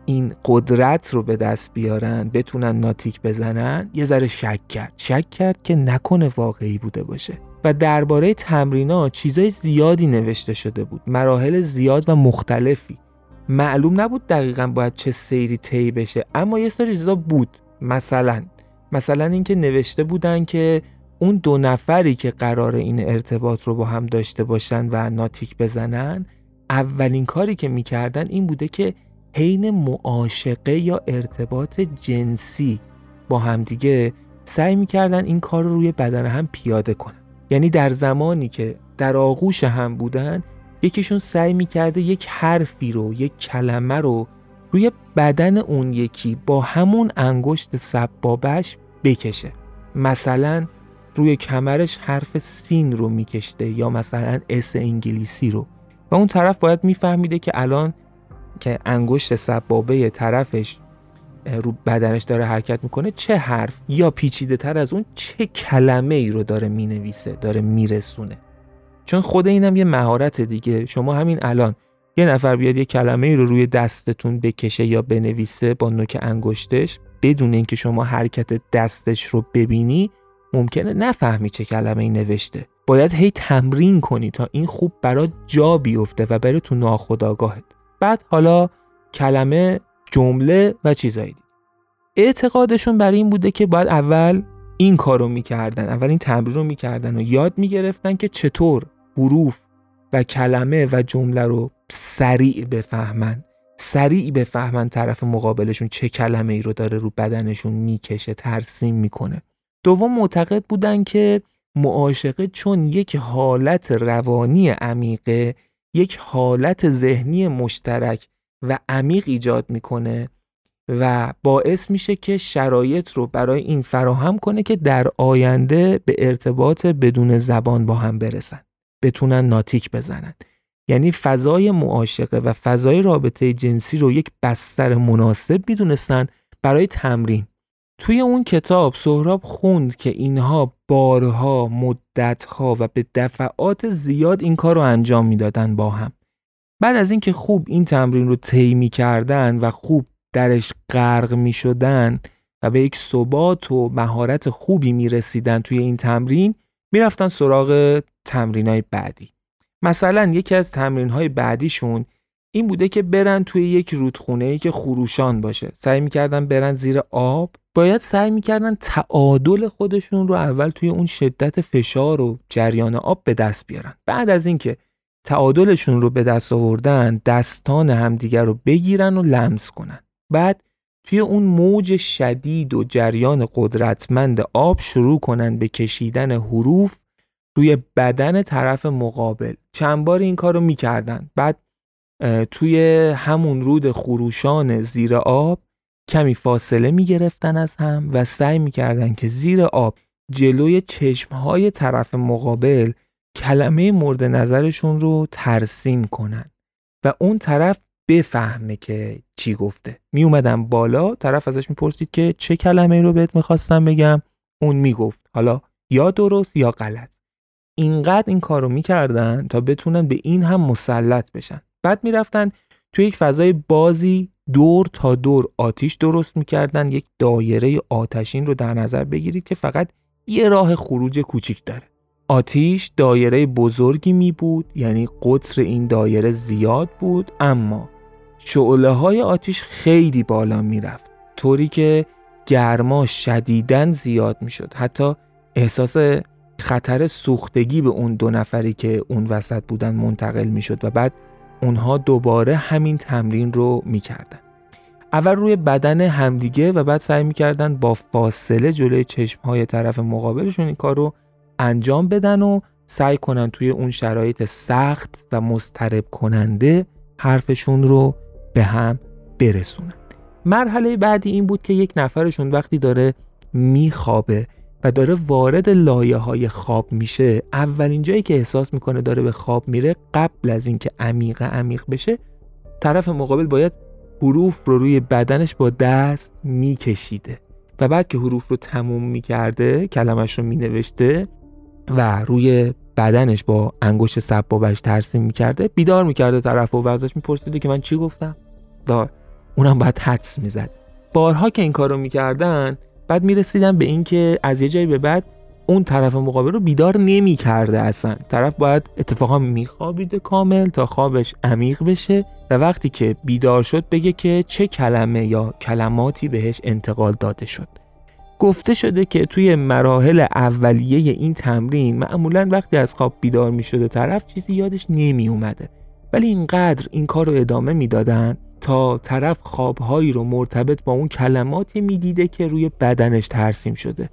این قدرت رو به دست بیارن بتونن ناتیک بزنن یه ذره شک کرد. شک کرد که نکنه واقعی بوده باشه. و درباره تمرینا چیزای زیادی نوشته شده بود. مراحل زیاد و مختلفی. معلوم نبود دقیقا باید چه سیری طی بشه اما یه سری چیزا بود. مثلا مثلا اینکه نوشته بودن که اون دو نفری که قرار این ارتباط رو با هم داشته باشن و ناتیک بزنن اولین کاری که می‌کردن این بوده که حین معاشقه یا ارتباط جنسی با همدیگه سعی می‌کردن این کار رو روی بدن هم پیاده کنن. یعنی در زمانی که در آغوش هم بودن یکیشون سعی می‌کرده یک حرفی رو یک کلمه رو روی بدن اون یکی با همون انگشت سبابش بکشه. مثلا روی کمرش حرف سین رو میکشته یا مثلا اس انگلیسی رو. و اون طرف باید میفهمیده که الان که انگشت سبابه طرفش رو بدنش داره حرکت می‌کنه چه حرف یا پیچیده تر از اون چه کلمه ای رو داره می‌نویسه داره میرسونه. چون خود اینم یه مهارت دیگه. شما همین الان یه نفر بیاد یه کلمه ای رو روی دستتون بکشه یا بنویسه با نوک انگشتش بدون اینکه شما حرکت دستش رو ببینی ممکنه نفهمی چه کلمه ای نوشته. باید هی تمرین کنی تا این خوب برات جا بیفته و بره تو ناخودآگاهت. بعد حالا کلمه جمله و چیزایی دیگه. اعتقادشون برای این بوده که باید اول این کارو می‌کردن اول این تمرین رو می‌کردن و یاد می‌گرفتن که چطور حروف و کلمه و جمله رو سریع بفهمن. سریع بفهمن طرف مقابلشون چه کلمه ای رو داره رو بدنشون می‌کشه ترسیم می‌کنه. دوم معتقد بودن که معاشقه چون یک حالت روانی عمیقه یک حالت ذهنی مشترک و عمیق ایجاد می‌کنه و باعث میشه که شرایط رو برای این فراهم کنه که در آینده به ارتباط بدون زبان با هم برسن. بتونن ناتیک بزنن. یعنی فضای معاشقه و فضای رابطه جنسی رو یک بستر مناسب می‌دونستن برای تمرین. توی اون کتاب سهراب خوند که اینها بارها مدتها و به دفعات زیاد این کار رو انجام می‌دادن با هم. بعد از اینکه خوب این تمرین رو طی کردن و خوب درش غرق می شدن و به یک ثبات و مهارت خوبی می رسیدن توی این تمرین می‌رفتن سراغ تمرین های بعدی. مثلا یکی از تمرین های بعدیشون این بوده که برن توی یک رودخونه ای که خروشان باشه. سعی می‌کردن برن زیر آب. باید سعی می‌کردن تعادل خودشون رو اول توی اون شدت فشار و جریان آب به دست بیارن. بعد از اینکه تعادلشون رو به دست آوردن دستان همدیگر رو بگیرن و لمس کنن. بعد توی اون موج شدید و جریان قدرتمند آب شروع کنن به کشیدن حروف روی بدن طرف مقابل. چند بار این کار رو می‌کردن. بعد توی همون رود خروشان زیر آب کمی فاصله می‌گرفتن از هم و سعی می‌کردن که زیر آب جلوی چشمهای طرف مقابل کلمه مورد نظرشون رو ترسیم کنن. و اون طرف بفهمه که چی گفته. می اومدم بالا طرف ازش می‌پرسید که چه کلمه رو بهت می‌خواستم بگم. اون می‌گفت حالا یا درست یا غلط. اینقدر این کار رو می‌کردن تا بتونن به این هم مسلط بشن. بعد می‌رفتن توی یک فضای بازی دور تا دور آتیش درست می‌کردن. یک دایره آتشین رو در نظر بگیرید که فقط یه راه خروج کوچیک داره. آتیش دایره بزرگی می بود یعنی قطر این دایره زیاد بود اما شعله های آتیش خیلی بالا می رفت طوری که گرما شدیدن زیاد می شد حتی احساس خطر سوختگی به اون دو نفری که اون وسط بودن منتقل می شد و بعد اونها دوباره همین تمرین رو می کردن. اول روی بدن همدیگه و بعد سعی می‌کردن با فاصله جلوی چشم های طرف مقابلشون این کار رو انجام بدن و سعی کنن توی اون شرایط سخت و مسترب کننده حرفشون رو به هم برسونن. مرحله بعدی این بود که یک نفرشون وقتی داره میخوابه و داره وارد لایه های خواب میشه اولین جایی که احساس می‌کنه داره به خواب میره قبل از اینکه عمیق عمیق بشه طرف مقابل باید حروف رو روی بدنش با دست میکشیده و بعد که حروف رو تموم می‌کرده کلمش رو مینوشته و روی بدنش با انگشت سبابش ترسیم می‌کرده بیدار می‌کرده طرف و ازش میپرسیده که من چی گفتم؟ و اونم باید حدس می‌زد. بارها که این کارو می‌کردن بعد می‌رسیدن به اینکه از یه جایی به بعد اون طرف مقابل رو بیدار نمی‌کرده اصلا. طرف باید اتفاقا میخوابیده کامل تا خوابش عمیق بشه و وقتی که بیدار شد بگه که چه کلمه یا کلماتی بهش انتقال داده شد. گفته شده که توی مراحل اولیه این تمرین معمولا وقتی از خواب بیدار می شده طرف چیزی یادش نمی اومده ولی اینقدر این کار رو ادامه می‌دادن تا طرف خوابهایی رو مرتبط با اون کلماتی می‌دیده که روی بدنش ترسیم شده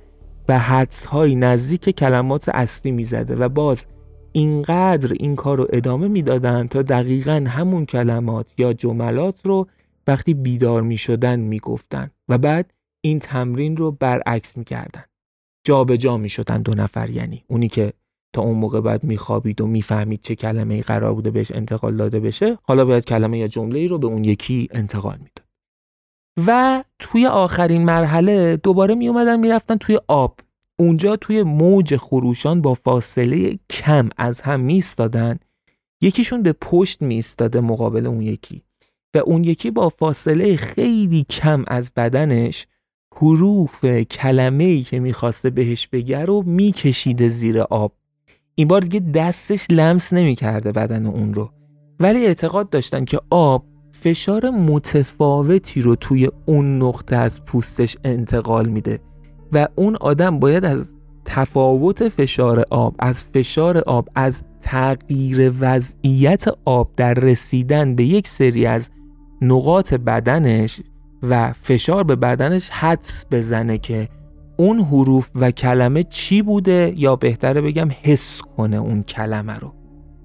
و حدسهایی نزدیک کلمات اصلی می‌زده و باز اینقدر این کار رو ادامه می‌دادن تا دقیقا همون کلمات یا جملات رو وقتی بیدار می شدن می گفتن و بعد این تمرین رو برعکس می‌کردن. جابجا می‌شدن دو نفر یعنی اونی که تا اون موقع بعد میخوابید و می‌فهمید چه کلمه ای قرار بوده بهش انتقال داده بشه حالا باید کلمه یا جمله ای رو به اون یکی انتقال می‌داد. و توی آخرین مرحله دوباره می اومدن می‌رفتن توی آب. اونجا توی موج خروشان با فاصله کم از هم میستادن یکیشون به پشت میستاده مقابل اون یکی. و اون یکی با فاصله خیلی کم از بدنش حروف کلمه ای که می‌خواسته بهش بگه رو میکشیده زیر آب. این بار دیگه دستش لمس نمی‌کرده بدن اون رو. ولی اعتقاد داشتن که آب فشار متفاوتی رو توی اون نقطه از پوستش انتقال میده و اون آدم باید از تفاوت فشار آب از فشار آب از تغییر وضعیت آب در رسیدن به یک سری از نقاط بدنش و فشار به بدنش حدس بزنه که اون حروف و کلمه چی بوده یا بهتره بگم حس کنه اون کلمه رو.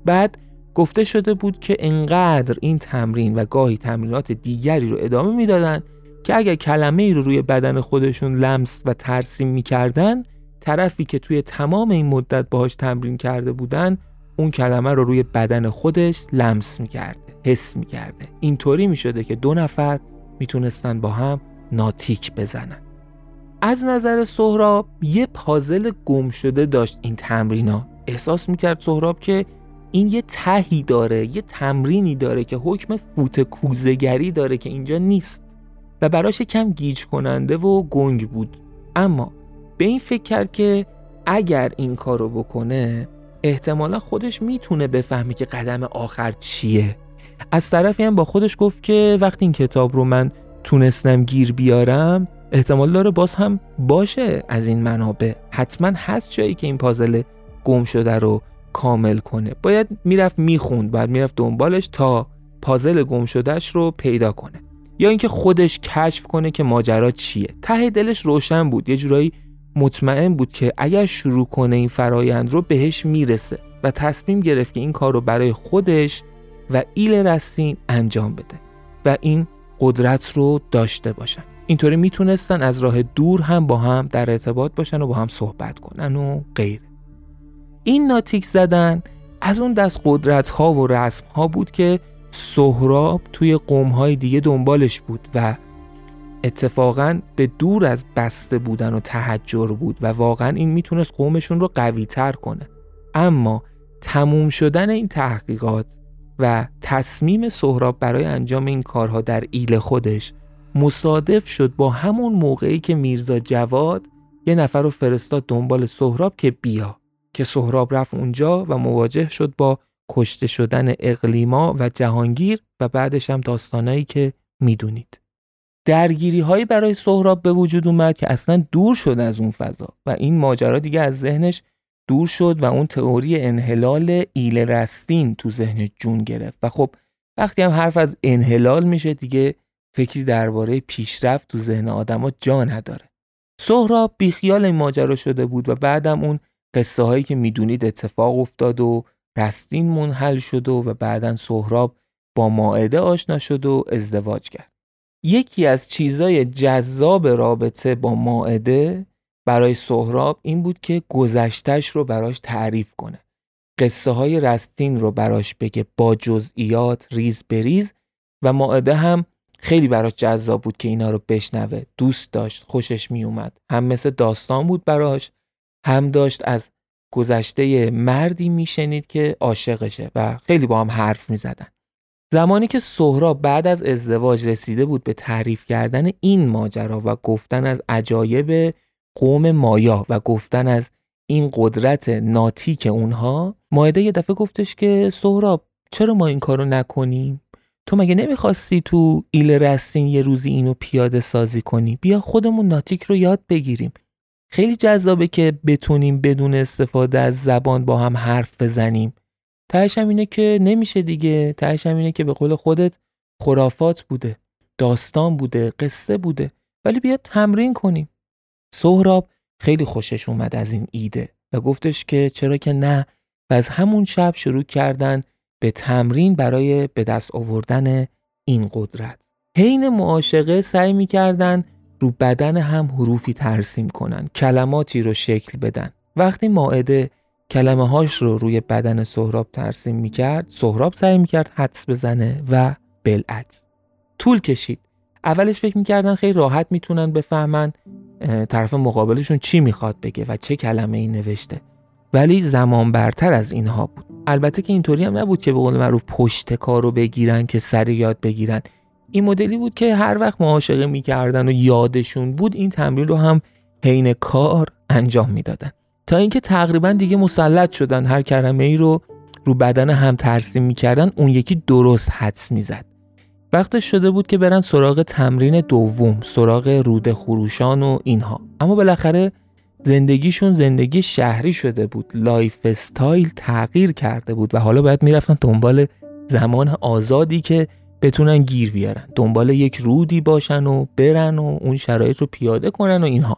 بعد گفته شده بود که انقدر این تمرین و گاهی تمرینات دیگری رو ادامه می‌دادن که اگر کلمه ای رو روی بدن خودشون لمس و ترسیم می‌کردن طرفی که توی تمام این مدت باهاش تمرین کرده بودن اون کلمه رو روی بدن خودش لمس می‌کرده حس می‌کرده. اینطوری می‌شده که دو نفر می‌تونستن با هم ناتیک بزنن. از نظر سهراب یه پازل گم شده داشت این تمرینا احساس می‌کرد سهراب که این یه تهی داره یه تمرینی داره که حکم فوت کوزگری داره که اینجا نیست و براش کم گیج کننده و گنگ بود. اما به این فکر کرد که اگر این کارو بکنه احتمالا خودش می‌تونه بفهمه که قدم آخر چیه. از طرفی هم با خودش گفت که وقتی این کتاب رو من تونستم گیر بیارم احتمال داره باز هم باشه از این منابع. حتما هست جایی که این پازل گم شده رو کامل کنه. باید می‌رفت می‌خوند بعد می‌رفت دنبالش تا پازل گم شدهش رو پیدا کنه. یا اینکه خودش کشف کنه که ماجرا چیه. ته دلش روشن بود یه جورایی مطمئن بود که اگر شروع کنه این فرایند رو بهش می‌رسه و تصمیم گرفت که این کار رو برای خودش و ایل رستین انجام بده و این قدرت رو داشته باشن. اینطوری می‌تونستن از راه دور هم با هم در ارتباط باشن و با هم صحبت کنن و غیره. این ناتیک زدن از اون دست قدرت ها و رسم ها بود که سهراب توی قوم های دیگه دنبالش بود و اتفاقا به دور از بسته بودن و تحجر بود و واقعا این می‌تونست قومشون رو قوی تر کنه. اما تموم شدن این تحقیقات و تصمیم سهراب برای انجام این کارها در ایل خودش مصادف شد با همون موقعی که میرزا جواد یه نفر رو فرستاد دنبال سهراب که بیا که سهراب رفت اونجا و مواجه شد با کشته شدن اقلیما و جهانگیر و بعدش هم داستانایی که می‌دونید. درگیری هایی برای سهراب به وجود اومد که اصلا دور شد از اون فضا و این ماجرا دیگه از ذهنش دور شد و اون تئوری انحلال ایل رستین تو ذهنش جون گرفت و خب وقتی هم حرف از انحلال میشه دیگه فکری درباره پیشرفت تو ذهن آدما جا نداره. سهراب بیخیال این ماجرا شده بود و بعدم اون قصه هایی که می‌دونید اتفاق افتاد و رستین منحل شد و بعدا سهراب با ماعده آشنا شد و ازدواج کرد. یکی از چیزای جذاب رابطه با ماعده برای سهراب این بود که گذشتش رو براش تعریف کنه. قصه های رستین رو براش بگه با جزئیات ریز بریز و ماعده هم خیلی براش جذاب بود که اینا رو بشنوه. دوست داشت خوشش می اومد هم مثل داستان بود براش هم داشت از گذشته مردی میشنید که عاشقشه و خیلی با هم حرف می‌زدن. زمانی که سهراب بعد از ازدواج رسیده بود به تعریف کردن این ماجرا و گفتن از عجایب قوم مایا و گفتن از این قدرت ناتیک اونها مایده یه دفعه گفتش که سهراب چرا ما این کارو نکنیم؟ تو مگه نمی‌خواستی تو ایل رستین یه روزی اینو پیاده سازی کنی؟ بیا خودمون ناتیک رو یاد بگیریم. خیلی جذابه که بتونیم بدون استفاده از زبان با هم حرف بزنیم. تهش اینه که نمیشه دیگه. تهش اینه که به قول خودت خرافات بوده داستان بوده قصه بوده. ولی بیا تمرین کنیم. سهراب خیلی خوشش اومد از این ایده و گفتش که چرا که نه و از همون شب شروع کردن به تمرین برای به دست آوردن این قدرت. حین معاشقه سعی می‌کردن رو بدن هم حروفی ترسیم کنن کلماتی رو شکل بدن. وقتی ماعده کلمه هاش رو روی بدن سهراب ترسیم می‌کرد سهراب سعی می‌کرد حدس بزنه و بالعکس. طول کشید. اولش فکر می‌کردن خیلی راحت می‌تونن بفهمن طرف مقابلشون چی می‌خواد بگه و چه کلمه ای نوشته. ولی زمان برتر از اینها بود. البته که اینطوری هم نبود که به قول معروف پشت کار رو بگیرن که سری یاد بگیرن. این مدلی بود که هر وقت معاشقه می‌کردن و یادشون بود این تمرین رو هم حین کار انجام می‌دادن. تا اینکه تقریبا دیگه مسلط شدن هر کلمه ای رو رو بدن هم ترسیم می‌کردن اون یکی درست حدس می‌زد. وقتش شده بود که برن سراغ تمرین دوم سراغ رود خروشان و اینها. اما بالاخره زندگیشون زندگی شهری شده بود. lifestyle تغییر کرده بود و حالا باید می‌رفتن دنبال زمان آزادی که بتونن گیر بیارن. دنبال یک رودی باشن و برن و اون شرایط رو پیاده کنن و اینها.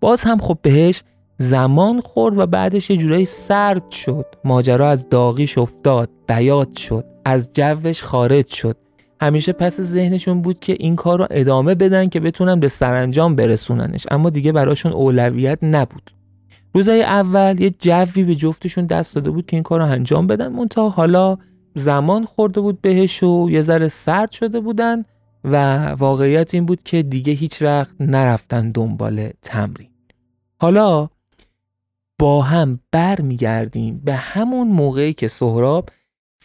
باز هم خب بهش زمان خورد و بعدش یه جورایی سرد شد. ماجرا از داغیش افتاد بیات شد از جوش خارج شد. همیشه پس ذهنشون بود که این کار رو ادامه بدن که بتونن به سرانجام برسوننش. اما دیگه براشون اولویت نبود. روزای اول یه جوی به جفتشون دست داده بود که این کار رو انجام بدن. منتها حالا زمان خورده بود بهش و یه ذره سرد شده بودن و واقعیت این بود که دیگه هیچ وقت نرفتن دنبال تمرین. حالا با هم برمیگردیم به همون موقعی که سهراب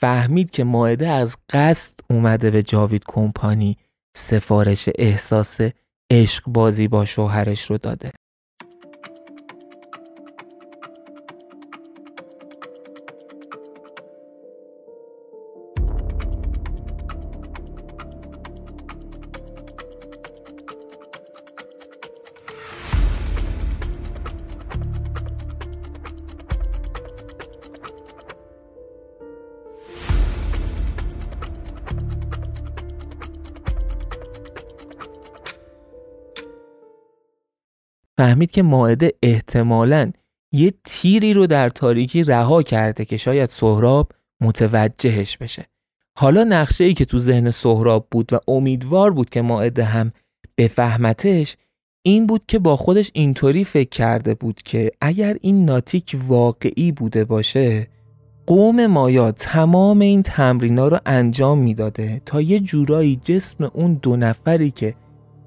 فهمید که ماعده از قصد اومده به جاوید کمپانی سفارش احساس عشق بازی با شوهرش رو داده. فهمید که ماعده احتمالاً یه تیری رو در تاریکی رها کرده که شاید سهراب متوجهش بشه. حالا نقشه ای که تو ذهن سهراب بود و امیدوار بود که ماعده هم بفهمتش این بود که با خودش اینطوری فکر کرده بود که اگر این ناتیک واقعی بوده باشه قوم مایا تمام این تمرینا رو انجام می‌داده تا یه جورایی جسم اون دو نفری که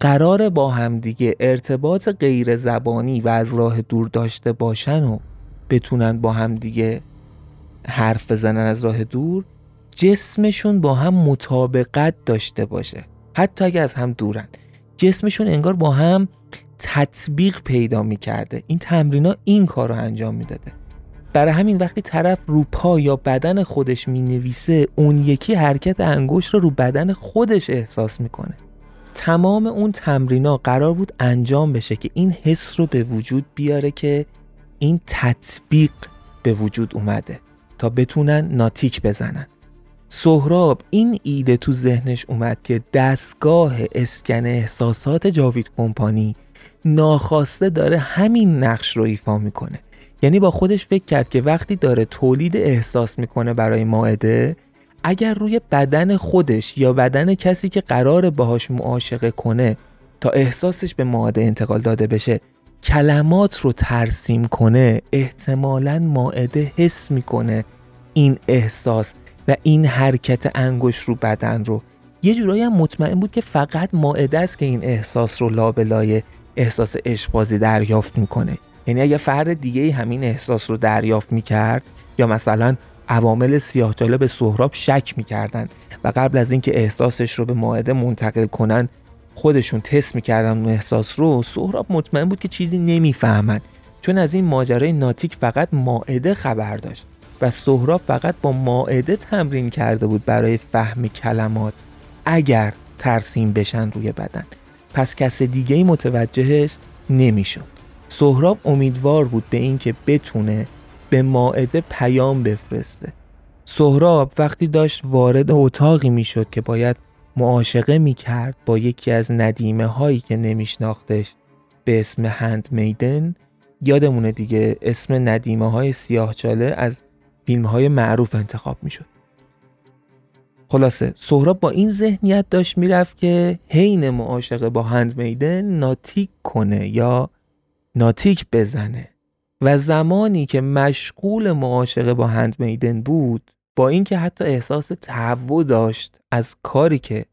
قرار با همدیگه ارتباط غیر زبانی و از راه دور داشته باشن و بتونن با همدیگه حرف بزنن از راه دور جسمشون با هم مطابقت داشته باشه. حتی اگه از هم دورن. جسمشون انگار با هم تطبیق پیدا می‌کرده. این تمرینا این کار رو انجام می‌داده. برای همین وقتی طرف رو پا یا بدن خودش می‌نویسه اون یکی حرکت انگشت رو رو بدن خودش احساس می‌کنه. تمام اون تمرینا قرار بود انجام بشه که این حس رو به وجود بیاره که این تطبیق به وجود اومده تا بتونن ناتیک بزنن. سهراب این ایده تو ذهنش اومد که دستگاه اسکن احساسات جاوید کمپانی ناخواسته داره همین نقش رو ایفا می‌کنه. یعنی با خودش فکر کرد که وقتی داره تولید احساس می‌کنه برای ماعده اگر روی بدن خودش یا بدن کسی که قرار باهاش معاشقه کنه تا احساسش به ماعده انتقال داده بشه کلمات رو ترسیم کنه احتمالا ماعده حس می‌کنه. این احساس و این حرکت انگوش رو بدن رو. یه جورایی هم مطمئن بود که فقط ماعده است که این احساس رو لابلای احساس اشبازی دریافت می‌کنه. یعنی اگه فرد دیگه همین احساس رو دریافت می‌کرد یا مثلا عوامل سیاهچاله به سهراب شک می‌کردن و قبل از اینکه احساسش رو به ماعده منتقل کنن خودشون تست می‌کردن اون احساس رو سهراب مطمئن بود که چیزی نمی‌فهمن چون از این ماجرای ناتیک فقط ماعده خبر داشت و سهراب فقط با ماعده تمرین کرده بود برای فهم کلمات اگر ترسیم بشن روی بدن. پس کس دیگه متوجهش نمی‌شد. سهراب امیدوار بود به اینکه بتونه به ماعده پیام بفرسته. سهراب وقتی داشت وارد اتاقی می‌شد که باید معاشقه می‌کرد با یکی از ندیمه هایی که نمیشناختش به اسم هند میدن یادمونه دیگه اسم ندیمه های سیاه چاله از فیلم های معروف انتخاب می‌شد. خلاصه سهراب با این ذهنیت داشت می‌رفت که حین معاشقه با هند میدن ناتیک کنه یا ناتیک بزنه. و زمانی که مشغول معاشقه با هند میدن بود با اینکه حتی احساس تهوع داشت از کاری که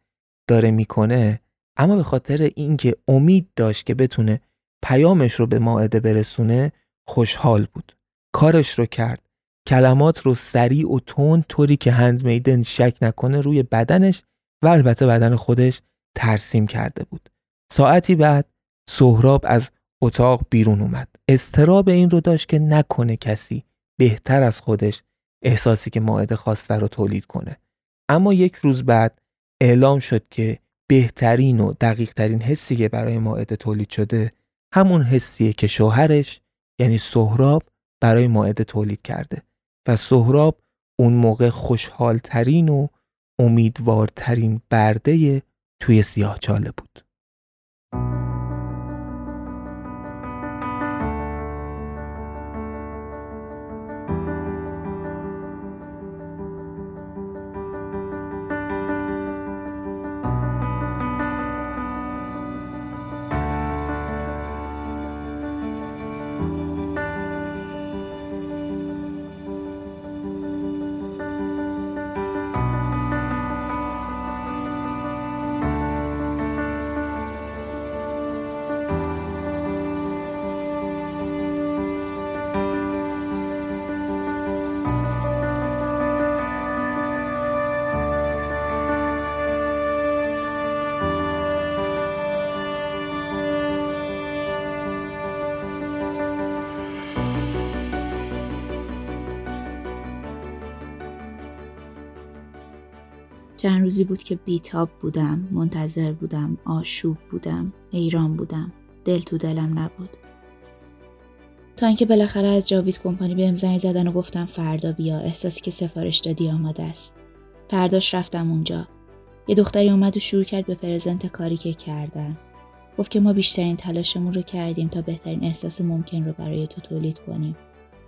داره می‌کنه اما به خاطر اینکه امید داشت که بتونه پیامش رو به ماعده برسونه خوشحال بود. کارش رو کرد. کلمات رو سریع و تون طوری که هند میدن شک نکنه روی بدنش و البته بدن خودش ترسیم کرده بود. ساعتی بعد سهراب از اتاق بیرون اومد استراب این رو داشت که نکنه کسی بهتر از خودش احساسی که ماعده خواسته رو تولید کنه اما یک روز بعد اعلام شد که بهترین و دقیق ترین حسی که برای ماعده تولید شده همون حسیه که شوهرش یعنی سهراب برای ماعده تولید کرده و سهراب اون موقع خوشحالترین و امیدوارترین برده توی سیاه چاله بود. روزی بود که بیتاب بودم منتظر بودم آشوب بودم حیران بودم. دل تو دلم نبود. تا اینکه بالاخره از جاوید کمپانی به زنگ زدن و گفتم فردا بیا احساسی که سفارش دادی آماده است. فرداش رفتم اونجا. یه دختری اومد و شروع کرد به پرزنت کاری که کردن. گفت که ما بیشترین تلاشمون رو کردیم تا بهترین احساس ممکن رو برای تو تولید کنیم.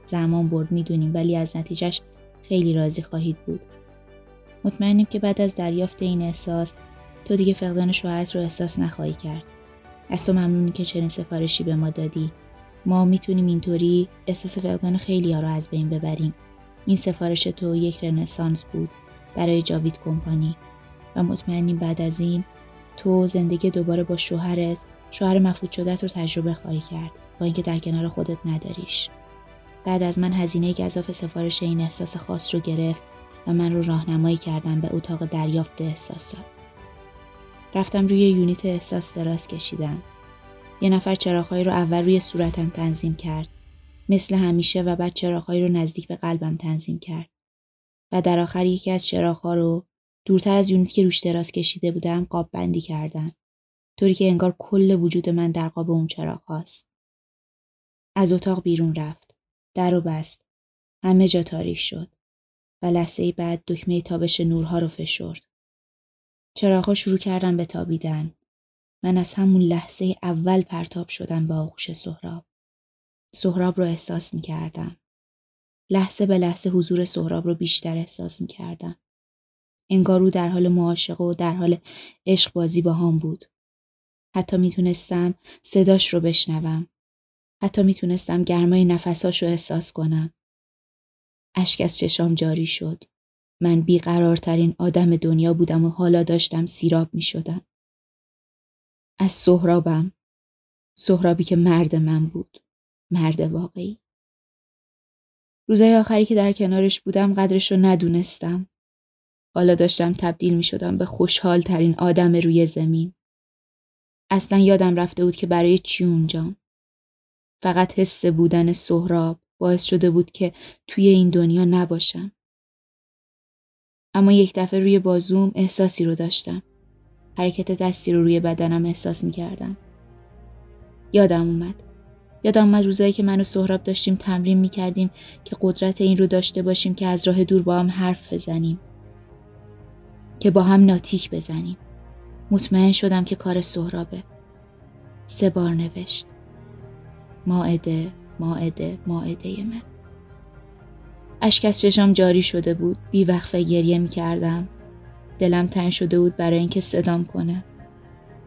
زمان برد می‌دونیم ولی از نتیجهش خیلی راضی خواهید بود. مطمئنیم که بعد از دریافت این احساس تو دیگه فقدان شوهرت رو احساس نخواهی کرد. از تو ممنونی که چنین سفارشی به ما دادی. ما می‌تونیم اینطوری احساس فقدان خیلی ها رو از بین ببریم. این سفارش تو یک رنسانس بود برای جاوید کمپانی. و مطمئنیم بعد از این تو زندگی دوباره با شوهرت شوهر مفقود شدت رو تجربه خواهی کرد. با اینکه در کنار خودت نداریش. بعد از من هزینه گذاف سفارش این احساس خاص رو گرفت و من رو راهنمایی کردن به اتاق دریافت احساسات. رفتم روی یونیت احساس دراز کشیدم. یه نفر چراغهایی رو اول روی صورتم تنظیم کرد. مثل همیشه و بعد چراغهایی رو نزدیک به قلبم تنظیم کرد. و در آخر یکی از چراغها رو دورتر از یونیتی که روش دراز کشیده بودم قاب بندی کردن. طوری که انگار کل وجود من در قاب اون چراغ هاست. از اتاق بیرون رفت. در و بست. همه جا تاریک شد. و لحظه بعد دکمه تابش نورها رو فشرد. چراغها شروع کردن به تابیدن. من از همون لحظه اول پرتاب شدم به آغوش سهراب. سهراب رو احساس می کردم. لحظه به لحظه حضور سهراب رو بیشتر احساس می کردم. انگار او در حال معاشقه و در حال عشق بازی با هم بود. حتی می‌تونستم صداش رو بشنوم. حتی می‌تونستم گرمای نفساش رو احساس کنم. اشک از چشام جاری شد. من بیقرارترین آدم دنیا بودم و حالا داشتم سیراب می شدم. از سهرابم. سهرابی که مرد من بود. مرد واقعی. روزای آخری که در کنارش بودم قدرش رو ندونستم. حالا داشتم تبدیل می شدم به خوشحال ترین آدم روی زمین. اصلا یادم رفته بود که برای چی اونجام. فقط حس بودن سهراب باعث شده بود که توی این دنیا نباشم. اما یک دفعه روی بازوم احساسی رو داشتم. حرکت دستی رو روی بدنم احساس می کردم. یادم اومد. یادم اومد روزایی که من و سهراب داشتیم تمرین می کردیم که قدرت این رو داشته باشیم که از راه دور با هم حرف بزنیم. که با هم ناتیک بزنیم. مطمئن شدم که کار سهرابه. سه بار نوشت. ماعده ماعده ماعده من. اشک از چشام جاری شده بود. بی وقفه گریه می کردم دلم تنگ شده بود برای اینکه صدام کنه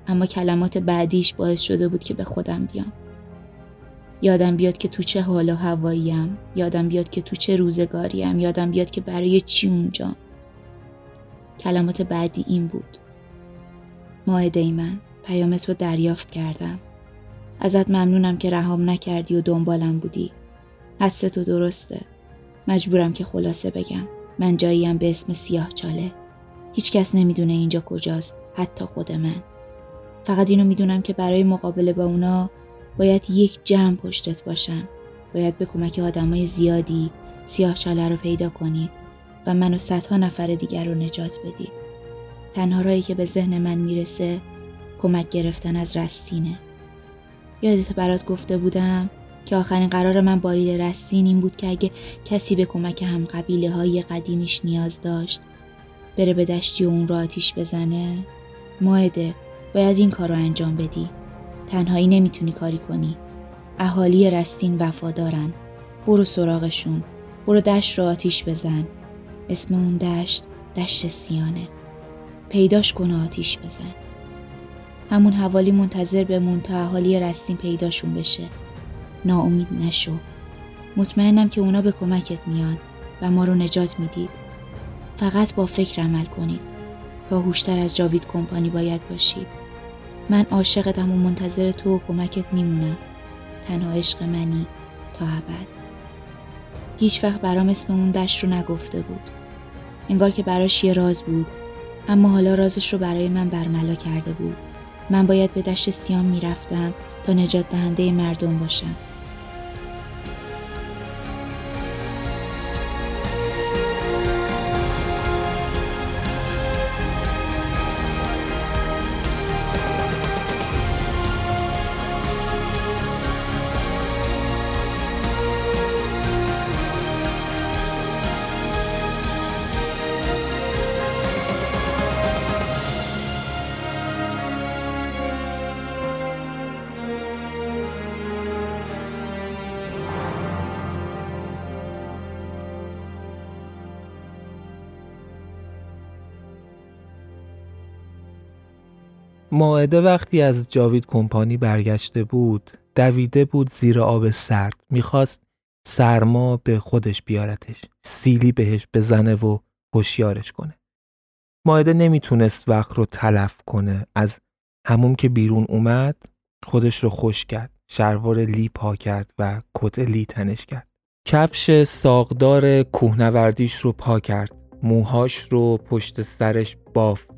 اما کلمات بعدیش باعث شده بود که به خودم بیام. یادم بیاد که تو چه حال و هواییم. یادم بیاد که تو چه روزگاریم. یادم بیاد که برای چی اونجا. کلمات بعدی این بود. ماعده من پیامت رو دریافت کردم. ازت ممنونم که رهام نکردی و دنبالم بودی. حدس تو درسته. مجبورم که خلاصه بگم. من جاییم به اسم سیاه چاله. هیچ کس نمی‌دونه اینجا کجاست. حتی خود من. فقط اینو می‌دونم که برای مقابله با اونا باید یک جمع پشتت باشن. باید به کمک آدمای زیادی سیاه چاله رو پیدا کنید و منو صدها نفر دیگر رو نجات بدید. تنها رایی که به ذهن من می‌رسه کمک گرفتن از رستینه. یادت برات گفته بودم که آخرین قرار من با ایل رستین این بود که اگه کسی به کمک هم قبیله های قدیمیش نیاز داشت بره به دشتی و اون را آتیش بزنه ماعده باید این کار رو انجام بدی. تنهایی نمی‌تونی کاری کنی. اهالی رستین وفادارن. برو سراغشون. برو دشت رو آتیش بزن. اسم اون دشت دشت سیانه. پیداش کن آتیش بزن. همون حوالی منتظر بمون تا اهالی رستین پیداشون بشه. ناامید نشو. مطمئنم که اونا به کمکت میان و ما رو نجات می‌دید. فقط با فکر عمل کنید. باهوشتر از جاوید کمپانی باید باشید. من عاشقتم و منتظر تو و کمکت میمونم. تنها عشق منی تا ابد. هیچ وقت برام اسم اون دشت رو نگفته بود. انگار که براش یه راز بود. اما حالا رازش رو برای من برملا کرده بود. من باید به دشت سیام می‌رفتم تا نجات دهنده مردم باشم. ماعده وقتی از جاوید کمپانی برگشته بود دویده بود زیر آب سرد. می‌خواست سرما به خودش بیارتش سیلی بهش بزنه و هوشیارش کنه. ماعده نمی‌تونست وقت رو تلف کنه. از همون که بیرون اومد خودش رو خوش کرد. شلوار لی پا کرد و کت لی تنش کرد. کفش ساقدار کوهنوردیش رو پا کرد. موهاش رو پشت سرش بافت.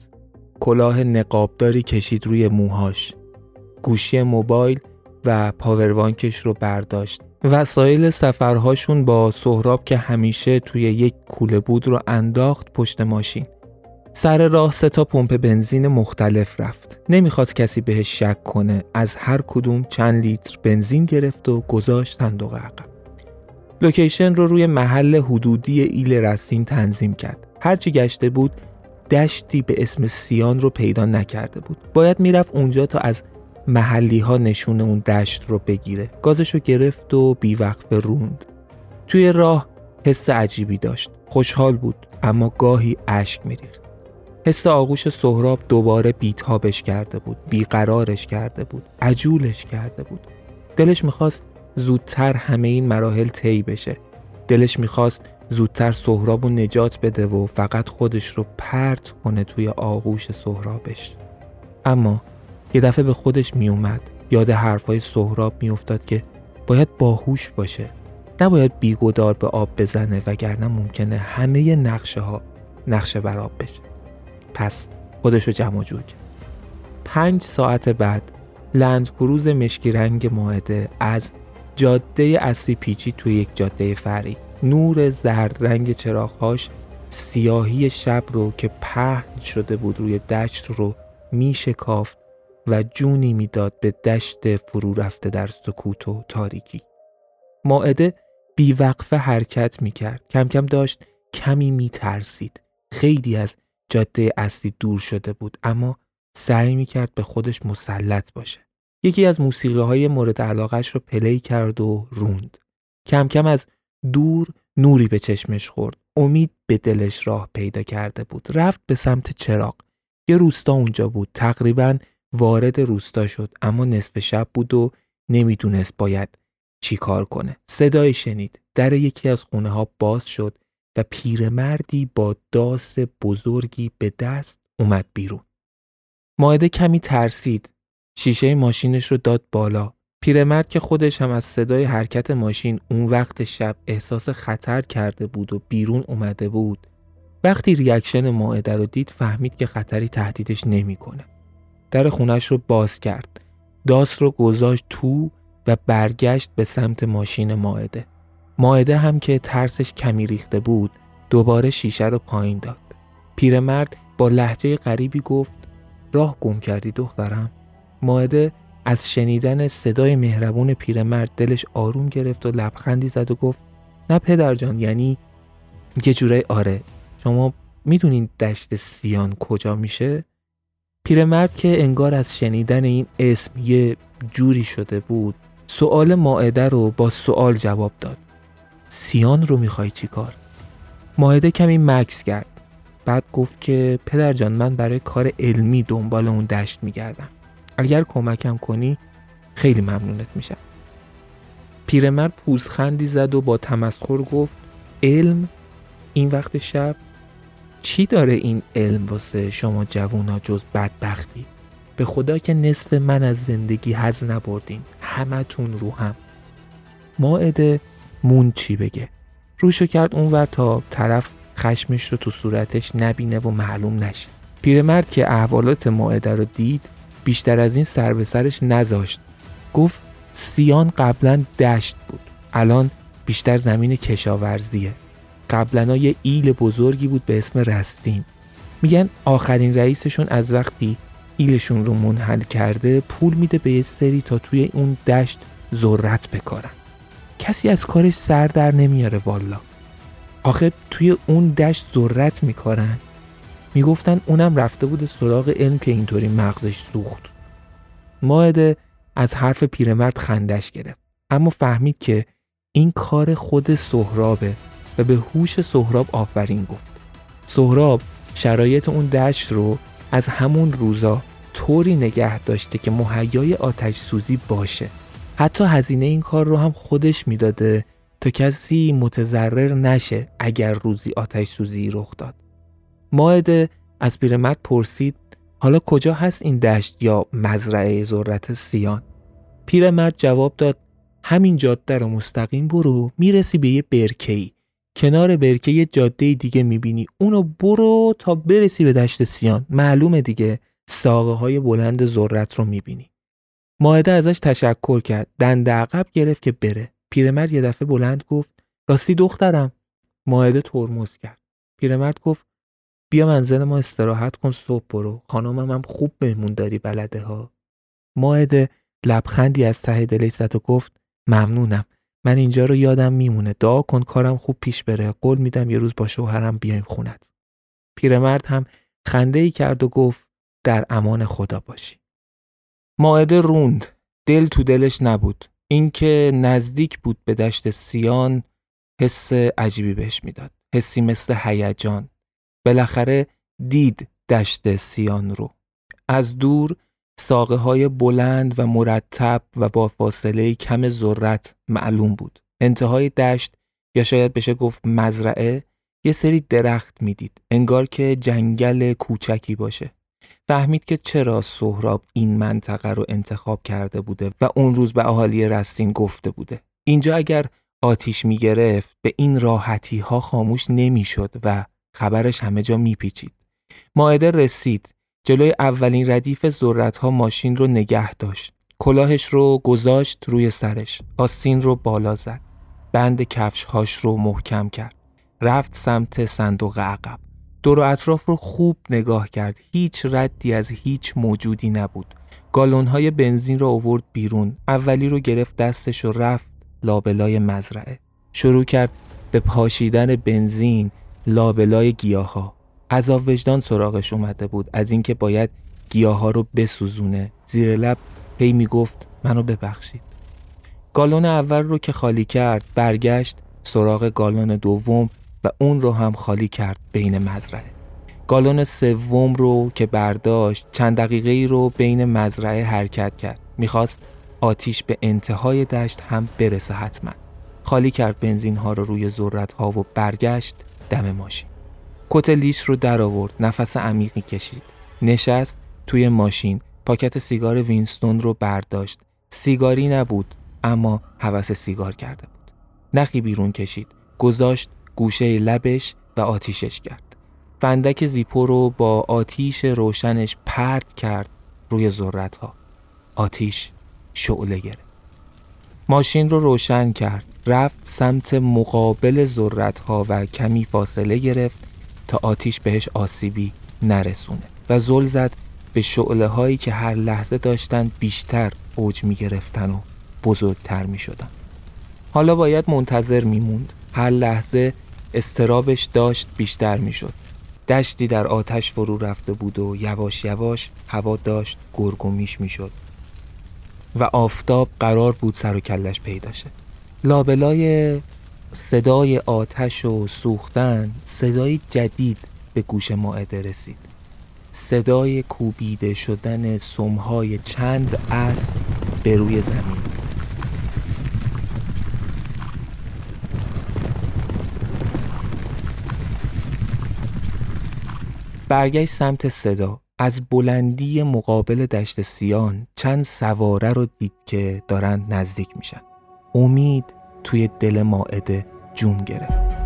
کلاه نقابداری کشید روی موهاش. گوشی موبایل و پاوروانکش رو برداشت. وسایل سفرهاشون با سهراب که همیشه توی یک کوله بود رو انداخت پشت ماشین. سر راه سه تا پمپ بنزین مختلف رفت. نمی‌خواست کسی بهش شک کنه. از هر کدوم چند لیتر بنزین گرفت و گذاشت صندوق عقب. لوکیشن رو روی محل حدودی ایل رستین تنظیم کرد. هرچی گشته بود دشتی به اسم سیان رو پیدا نکرده بود. باید می‌رفت اونجا تا از محلی ها نشون اون دشت رو بگیره. گازش رو گرفت و بیوقفه روند. توی راه حس عجیبی داشت. خوشحال بود اما گاهی اشک میریخت. حس آغوش سهراب دوباره بیتابش کرده بود بیقرارش کرده بود عجولش کرده بود. دلش می‌خواست زودتر همه این مراحل طی بشه. دلش می‌خواست زودتر سهراب رو نجات بده و فقط خودش رو پرت کنه توی آغوش سهرابش. اما یه دفعه به خودش میومد. یاد حرفای سهراب میافتاد که باید باهوش باشه. نباید بیگودار به آب بزنه وگرنه ممکنه همه نقشه ها نقشه بر آب بشه. پس خودش رو جمع جور کرد. پنج ساعت بعد لند کروز مشکی رنگ ماعده از جاده اصلی پیچی توی یک جاده فری. نور زرد رنگ چراغهاش سیاهی شب رو که پهن شده بود روی دشت رو می شکافت و جونی می‌داد به دشت فرو رفته در سکوت و تاریکی. ماعده بیوقفه حرکت می کرد. کم کم داشت کمی می ترسید. خیلی از جاده اصلی دور شده بود اما سعی می کرد به خودش مسلط باشه. یکی از موسیقی های مورد علاقش رو پلی کرد و روند. کم کم از دور نوری به چشمش خورد. امید به دلش راه پیدا کرده بود. رفت به سمت چراغ. یه روستا اونجا بود. تقریبا وارد روستا شد. اما نصف شب بود و نمی‌دونست باید چی کار کنه. صدای شنید. در یکی از خونه ها باز شد و پیرمردی با داس بزرگی به دست اومد بیرون. ماعده کمی ترسید. شیشه ماشینش رو داد بالا. پیرمرد که خودش هم از صدای حرکت ماشین اون وقت شب احساس خطر کرده بود و بیرون اومده بود وقتی ریاکشن ماعده رو دید فهمید که خطری تهدیدش نمی‌کنه. در خونش رو باز کرد. داس رو گذاشت تو و برگشت به سمت ماشین ماعده ماعده هم که ترسش کمی ریخته بود دوباره شیشه رو پایین داد. پیرمرد با لحجه غریبی گفت راه گم کردی دخترم. ماعده از شنیدن صدای مهربون پیرمرد دلش آروم گرفت و لبخندی زد و گفت نه پدر جان یعنی یه جورای آره شما می‌دونین دشت سیان کجا میشه؟ پیرمرد که انگار از شنیدن این اسم یه جوری شده بود سوال ماعده رو با سوال جواب داد سیان رو می‌خوای چی کار؟ ماعده کمی مکس کرد بعد گفت که پدر جان من برای کار علمی دنبال اون دشت میگردم اگر کمکم کنی خیلی ممنونت میشم. پیرمرد پوزخندی زد و با تمسخر گفت علم این وقت شب چی داره این علم واسه شما جوونا جز بدبختی؟ به خدا که نصف من از زندگی حز نبردین همتون رو هم. ماعده مون چی بگه؟ روشو کرد اونور تا طرف خشمش رو تو صورتش نبینه و معلوم نشه. پیرمرد که احوالات ماعده رو دید بیشتر از این سر به سرش نذاشت. گفت سیان قبلا دشت بود. الان بیشتر زمین کشاورزیه. قبلا یه ایل بزرگی بود به اسم رستین. میگن آخرین رئیسشون از وقتی ایلشون رو منحل کرده پول میده به یه سری تا توی اون دشت ذرت بکارن. کسی از کارش سر در نمیاره والا. آخه توی اون دشت ذرت میکارن. می‌گفتن اونم رفته بود سراغ علم که اینطوری مغزش سوخت. ماهده از حرف پیرمرد خندش گرفت. اما فهمید که این کار خود سهرابه و به هوش سهراب آفرین گفت. سهراب شرایط اون دشت رو از همون روزا طوری نگه داشته که مهیای آتش سوزی باشه. حتی هزینه این کار رو هم خودش می‌داده تا کسی متضرر نشه اگر روزی آتش سوزی رخ داد. ماعده از پیرمرد پرسید حالا کجا هست این دشت یا مزرعه ذرت سیان؟ پیرمرد جواب داد همین جاده رو مستقیم برو می‌رسی به یه برکه‌ای. کنار برکه یه جاده دیگه می‌بینی. اونو برو تا برسی به دشت سیان. معلومه دیگه ساقه های بلند ذرت رو می‌بینی. ماهده ازش تشکر کرد. دند عقب گرفت که بره. پیرمرد یه دفعه بلند گفت راستی دخترم. ماهده ترمز کرد. پیرمرد گفت بیا منزل ما استراحت کن صبح برو. خانمم هم خوب مهمون داری بلده ها ماهده لبخندی از ته دلش زد و گفت ممنونم. من اینجا رو یادم میمونه. دعا کن کارم خوب پیش بره. قول میدم یه روز با شوهرم بیایم خونت. پیرمرد هم خنده ای کرد و گفت در امان خدا باشی. ماعده روند. دل تو دلش نبود. اینکه نزدیک بود به دشت سیان حس عجیبی بهش می‌داد. حسی مثل هیجان. بالاخره دید دشت سیان رو از دور ساقه های بلند و مرتب و با فاصله کم ذرت معلوم بود. انتهای دشت یا شاید بشه گفت مزرعه یه سری درخت می‌دید. انگار که جنگل کوچکی باشه. فهمید که چرا سهراب این منطقه رو انتخاب کرده بوده و اون روز به اهالی رستین گفته بوده. اینجا اگر آتیش می‌گرفت به این راحتی ها خاموش نمی‌شد و خبرش همه جا میپیچید. ماعده رسید جلوی اولین ردیف ذرت ها ماشین رو نگه داشت. کلاهش رو گذاشت روی سرش. آستین رو بالا زد. بند کفش هاش رو محکم کرد. رفت سمت صندوق عقب. دور و اطراف رو خوب نگاه کرد. هیچ ردی از هیچ موجودی نبود. گالون های بنزین رو آورد بیرون. اولی رو گرفت دستش و رفت لابلای مزرعه. شروع کرد به پاشیدن بنزین لابلای گیاه ها. وجدان سراغش اومده بود. از اینکه باید گیاه رو بسوزونه. زیر لب هی می‌گفت منو ببخشید. گالون اول رو که خالی کرد برگشت سراغ گالون دوم و اون رو هم خالی کرد بین مزرعه. گالون سوم رو که برداشت چند دقیقه ای رو بین مزرعه حرکت کرد. می‌خواست آتیش به انتهای دشت هم برسه حتما. خالی کرد بنزین ها رو روی ذرت ها و برگشت. دم ماشین. کت لیش رو در آورد نفس عمیقی کشید نشست توی ماشین پاکت سیگار وینستون رو برداشت. سیگاری نبود اما هوس سیگار کرده بود. نخی بیرون کشید. گذاشت گوشه لبش و آتیشش کرد. فندک زیپو رو با آتیش روشنش پرد کرد روی ذرت ها آتیش شعله گرفت. ماشین رو روشن کرد. رفت سمت مقابل ذرت ها و کمی فاصله گرفت تا آتیش بهش آسیبی نرسونه و زل زد به شعله هایی که هر لحظه داشتن بیشتر اوج می گرفتن و بزرگتر می شدن. حالا باید منتظر می موند. هر لحظه استرابش داشت بیشتر می شد. دشتی در آتش فرو رفته بود و یواش یواش هوا داشت گرگ و میش می شد. و آفتاب قرار بود سر و کلش پیدا شه. لابلای صدای آتش و سوختن صدای جدید به گوش ماعده رسید. صدای کوبیده شدن سمهای چند اسب به روی زمین. برگشت سمت صدا. از بلندی مقابل دشت سیان چند سواره رو دید که دارند نزدیک میشن. امید توی دل ماعده جون گرفت.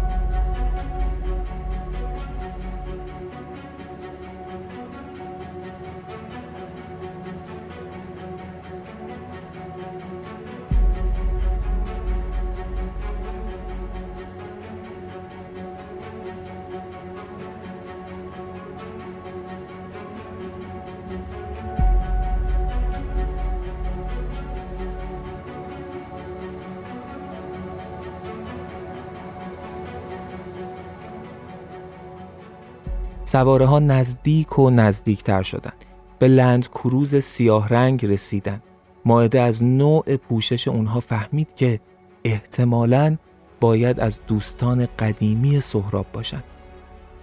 سواره ها نزدیک و نزدیکتر شدند. به لند کروز سیاه رنگ رسیدن. ماعده از نوع پوشش اونها فهمید که احتمالاً باید از دوستان قدیمی سهراب باشن.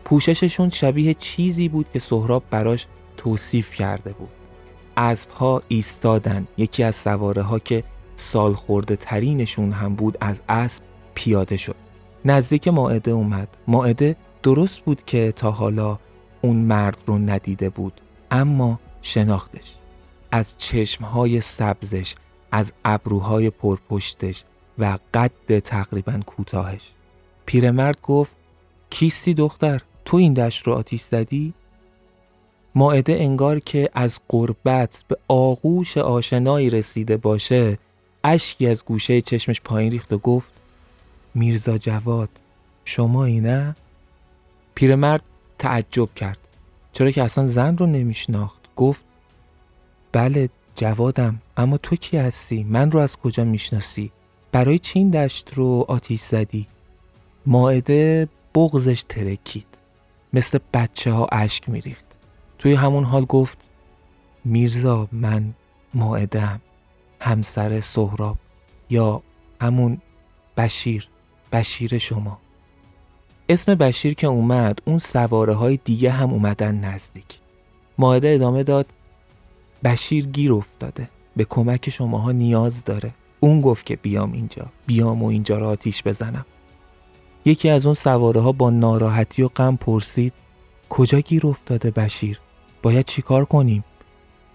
پوشششون شبیه چیزی بود که سهراب براش توصیف کرده بود. اسبها ایستادن یکی از سواره ها که سال خورده ترینشون هم بود از اسب پیاده شد. نزدیک ماعده اومد. ماعده درست بود که تا حالا اون مرد رو ندیده بود اما شناختش از چشمهای سبزش از ابروهای پرپشتش و قد تقریبا کوتاهش پیرمرد گفت کیستی دختر تو این دشت رو آتیش زدی؟ ماعده انگار که از قربت به آغوش آشنایی رسیده باشه اشکی از گوشه چشمش پایین ریخت و گفت میرزا جواد شما اینه؟ پیرمرد تعجب کرد. چرا که اصلا زن رو نمیشناخت. گفت بله جوادم اما تو کی هستی؟ من رو از کجا می‌شناسی؟ برای چین دشت رو آتیش زدی؟ ماعده بغزش ترکید. مثل بچه ها اشک میریخت. توی همون حال گفت میرزا من ماعدم همسر سهراب یا همون بشیر بشیر شما. اسم بشیر که اومد اون سواره های دیگه هم اومدن نزدیک. ماهده ادامه داد بشیر گیر افتاده. به کمک شماها نیاز داره. اون گفت که بیام اینجا. بیام و اینجا را آتیش بزنم. یکی از اون سواره ها با ناراحتی و غم پرسید کجا گیر افتاده بشیر؟ باید چیکار کنیم؟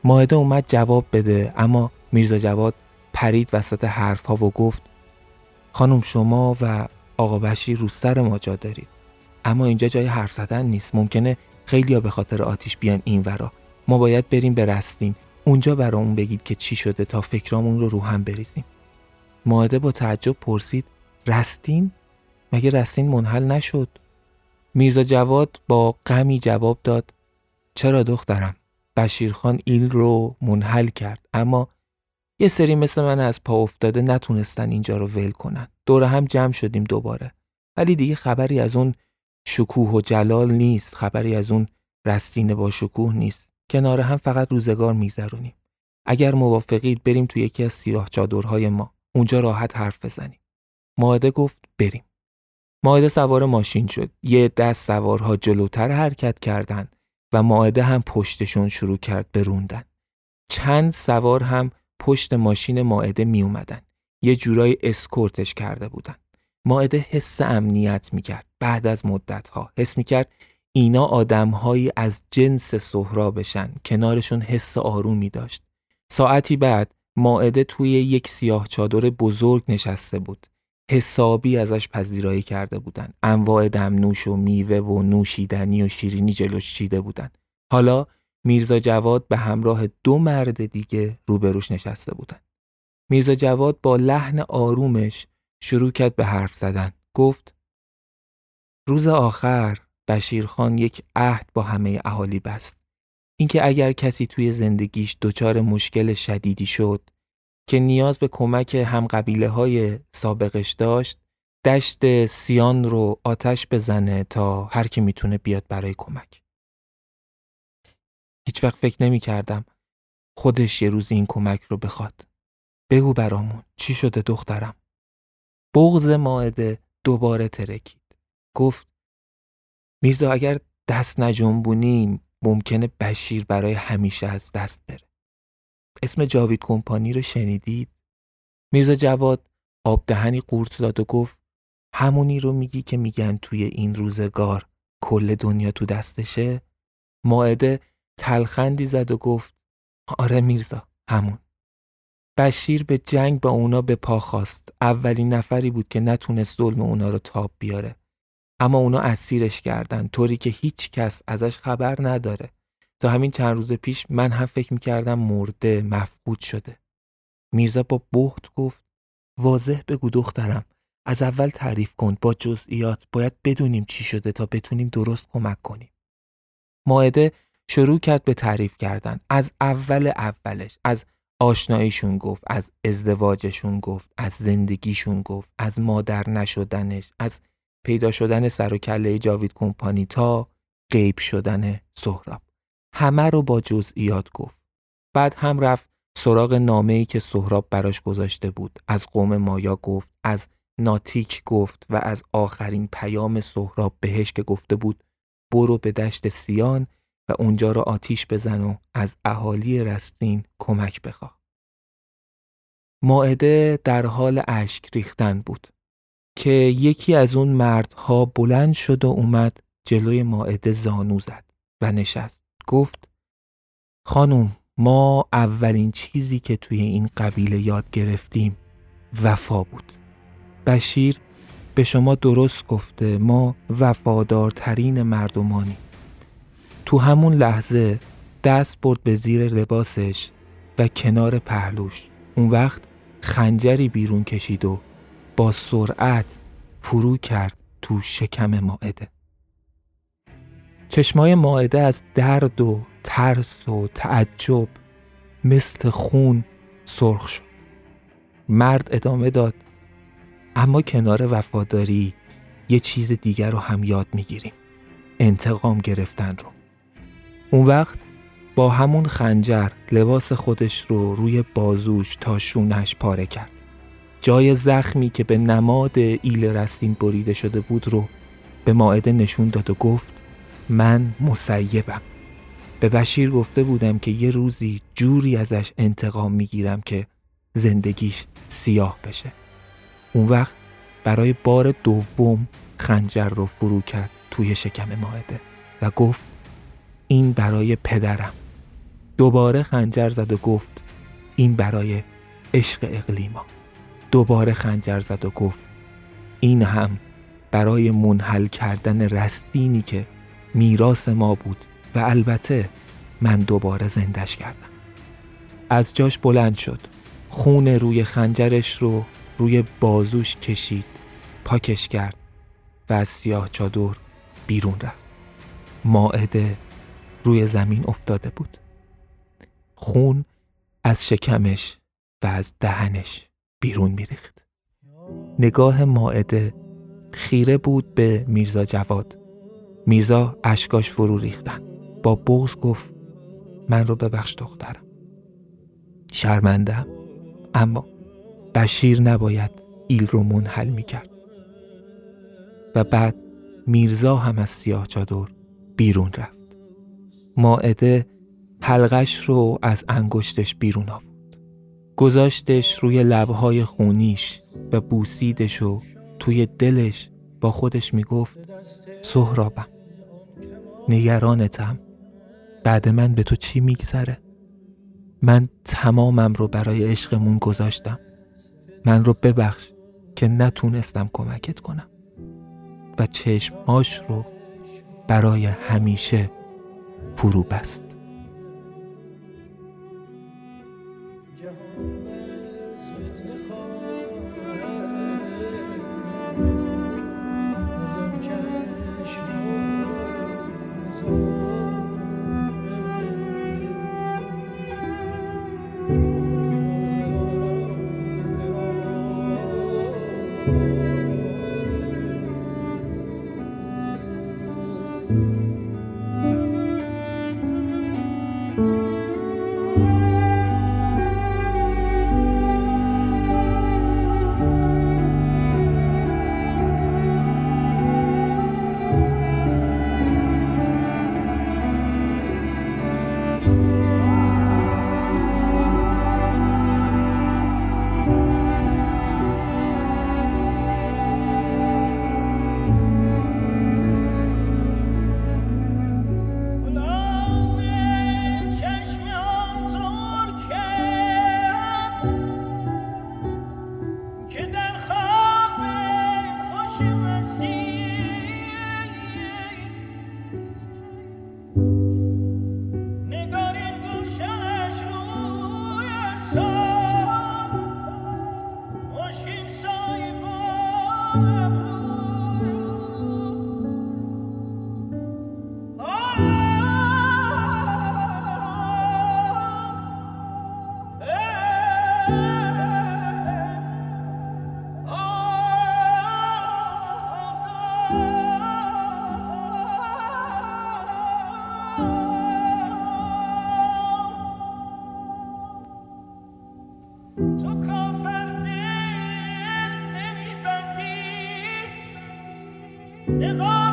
ماهده اومد جواب بده اما میرزا جواد پرید وسط حرف ها و گفت خانم شما و آقا بشیر رو سر ما جا دارید. اما اینجا جای حرف زدن نیست. ممکنه خیلی به خاطر آتیش بیان این ورا. ما باید بریم به رستین. اونجا برامون بگید که چی شده تا فکرامون رو رو هم بریزیم. ماهده با تعجب پرسید رستین؟ مگه رستین منحل نشد؟ میرزا جواد با غمی جواب داد چرا دخترم؟ بشیرخان ایل رو منحل کرد. اما یه سری مثل من از پا افتاده نتونستن اینجا رو ول کنن. دور هم جمع شدیم دوباره. ولی دیگه خبری از اون شکوه و جلال نیست. خبری از اون رستین با شکوه نیست. کنار هم فقط روزگار میگذرونیم. اگر موافقید بریم تو یکی از سیاه چادرهای ما. اونجا راحت حرف بزنیم. ماهده گفت بریم. ماهده سوار ماشین شد. یه دست سوارها جلوتر حرکت کردند و ماهده هم پشتشون شروع کرد بروندن. چند سوار هم پشت ماشین ماعده می اومدن. یه جورایی اسکورتش کرده بودن. ماعده حس امنیت می کرد. بعد از مدت ها حس می کرد اینا آدمهایی از جنس سهرابشن کنارشون حس آرومی داشت. ساعتی بعد ماعده توی یک سیاه چادر بزرگ نشسته بود. حسابی ازش پذیرایی کرده بودن. انواع دمنوش و میوه و نوشیدنی و شیرینی جلوش چیده بودن. حالا میرزا جواد به همراه دو مرد دیگه روبروش نشسته بودن. میرزا جواد با لحن آرومش شروع کرد به حرف زدن. گفت روز آخر بشیرخان یک عهد با همه اهالی بست. اینکه اگر کسی توی زندگیش دچار مشکل شدیدی شد که نیاز به کمک هم قبیله های سابقش داشت دشت سیان رو آتش بزنه تا هر کی می‌تونه بیاد برای کمک. هیچ وقت فکر نمی کردم خودش یه روز این کمک رو بخواد. بگو برامون چی شده دخترم؟ بغز ماعده دوباره ترکید. گفت میرزا اگر دست نجنبونیم ممکنه بشیر برای همیشه از دست بره. اسم جاوید کمپانی رو شنیدید؟ میرزا جواد آب دهنی قورت داد و گفت همونی رو میگی که میگن توی این روزگار کل دنیا تو دستشه؟ ماعده تلخندی زد و گفت آره میرزا همون. بشیر به جنگ با اونا به پا خواست اولین نفری بود که نتونست ظلم اونا رو تاب بیاره. اما اونا اسیرش کردن طوری که هیچ کس ازش خبر نداره. تا همین چند روز پیش من هم فکر می‌کردم مرده مفقود شده. میرزا با بحت گفت واضح بگو دخترم از اول تعریف کن با جزئیات باید بدونیم چی شده تا بتونیم درست کمک کنیم. ماعده شروع کرد به تعریف کردن. از اول اولش از آشناییشون گفت از ازدواجشون گفت از زندگیشون گفت از مادر نشدنش از پیدا شدن سر و کله جاوید کمپانی تا غیب شدن سهراب. همه رو با جزئیات گفت. بعد هم رفت سراغ نامه ای که سهراب براش گذاشته بود. از قوم مایا گفت از ناتیک گفت و از آخرین پیام سهراب بهش که گفته بود برو به دشت سیان و اونجا رو آتیش بزن و از اهالی رستین کمک بخواه. ماعده در حال اشک ریختن بود که یکی از اون مردها بلند شد و اومد جلوی ماعده زانو زد و نشست. گفت خانم ما اولین چیزی که توی این قبیله یاد گرفتیم وفا بود. بشیر به شما درست گفته ما وفادارترین مردمانی. تو همون لحظه دست برد به زیر لباسش و کنار پهلوش. اون وقت خنجری بیرون کشید و با سرعت فرو کرد تو شکم ماعده. چشمای ماعده از درد و ترس و تعجب مثل خون سرخ شد. مرد ادامه داد اما کنار وفاداری یه چیز دیگر رو هم یاد می‌گیریم. انتقام گرفتن رو. اون وقت با همون خنجر لباس خودش رو روی بازوش تا شونش پاره کرد. جای زخمی که به نماد ایل رستین بریده شده بود رو به ماعده نشون داد و گفت من مسیبم. به بشیر گفته بودم که یه روزی جوری ازش انتقام می‌گیرم که زندگیش سیاه بشه. اون وقت برای بار دوم خنجر رو فرو کرد توی شکم ماعده و گفت این برای پدرم. دوباره خنجر زد و گفت این برای عشق اقلیما. دوباره خنجر زد و گفت این هم برای منحل کردن رستینی که میراس ما بود و البته من دوباره زندش کردم. از جاش بلند شد خون روی خنجرش رو روی بازوش کشید پاکش کرد و از سیاه چادر بیرون رفت. ماعده روی زمین افتاده بود. خون از شکمش و از دهنش بیرون میریخت. نگاه ماعده خیره بود به میرزا جواد. میرزا اشکاش فرو ریختن. با بغز گفت من رو ببخش دخترم. شرمندم اما بشیر نباید ایل رو منحل می‌کرد. و بعد میرزا هم از سیاه چادر بیرون رفت. ماعده حلقش رو از انگشتش بیرون آورد. گذاشتش روی لبهای خونیش و بوسیدش و توی دلش با خودش می‌گفت سهرابم نگرانتم. بعد من به تو چی میگذره؟ من تمامم رو برای عشقمون گذاشتم. من رو ببخش که نتونستم کمکت کنم. و چشمهاش رو برای همیشه فرو بست Divine!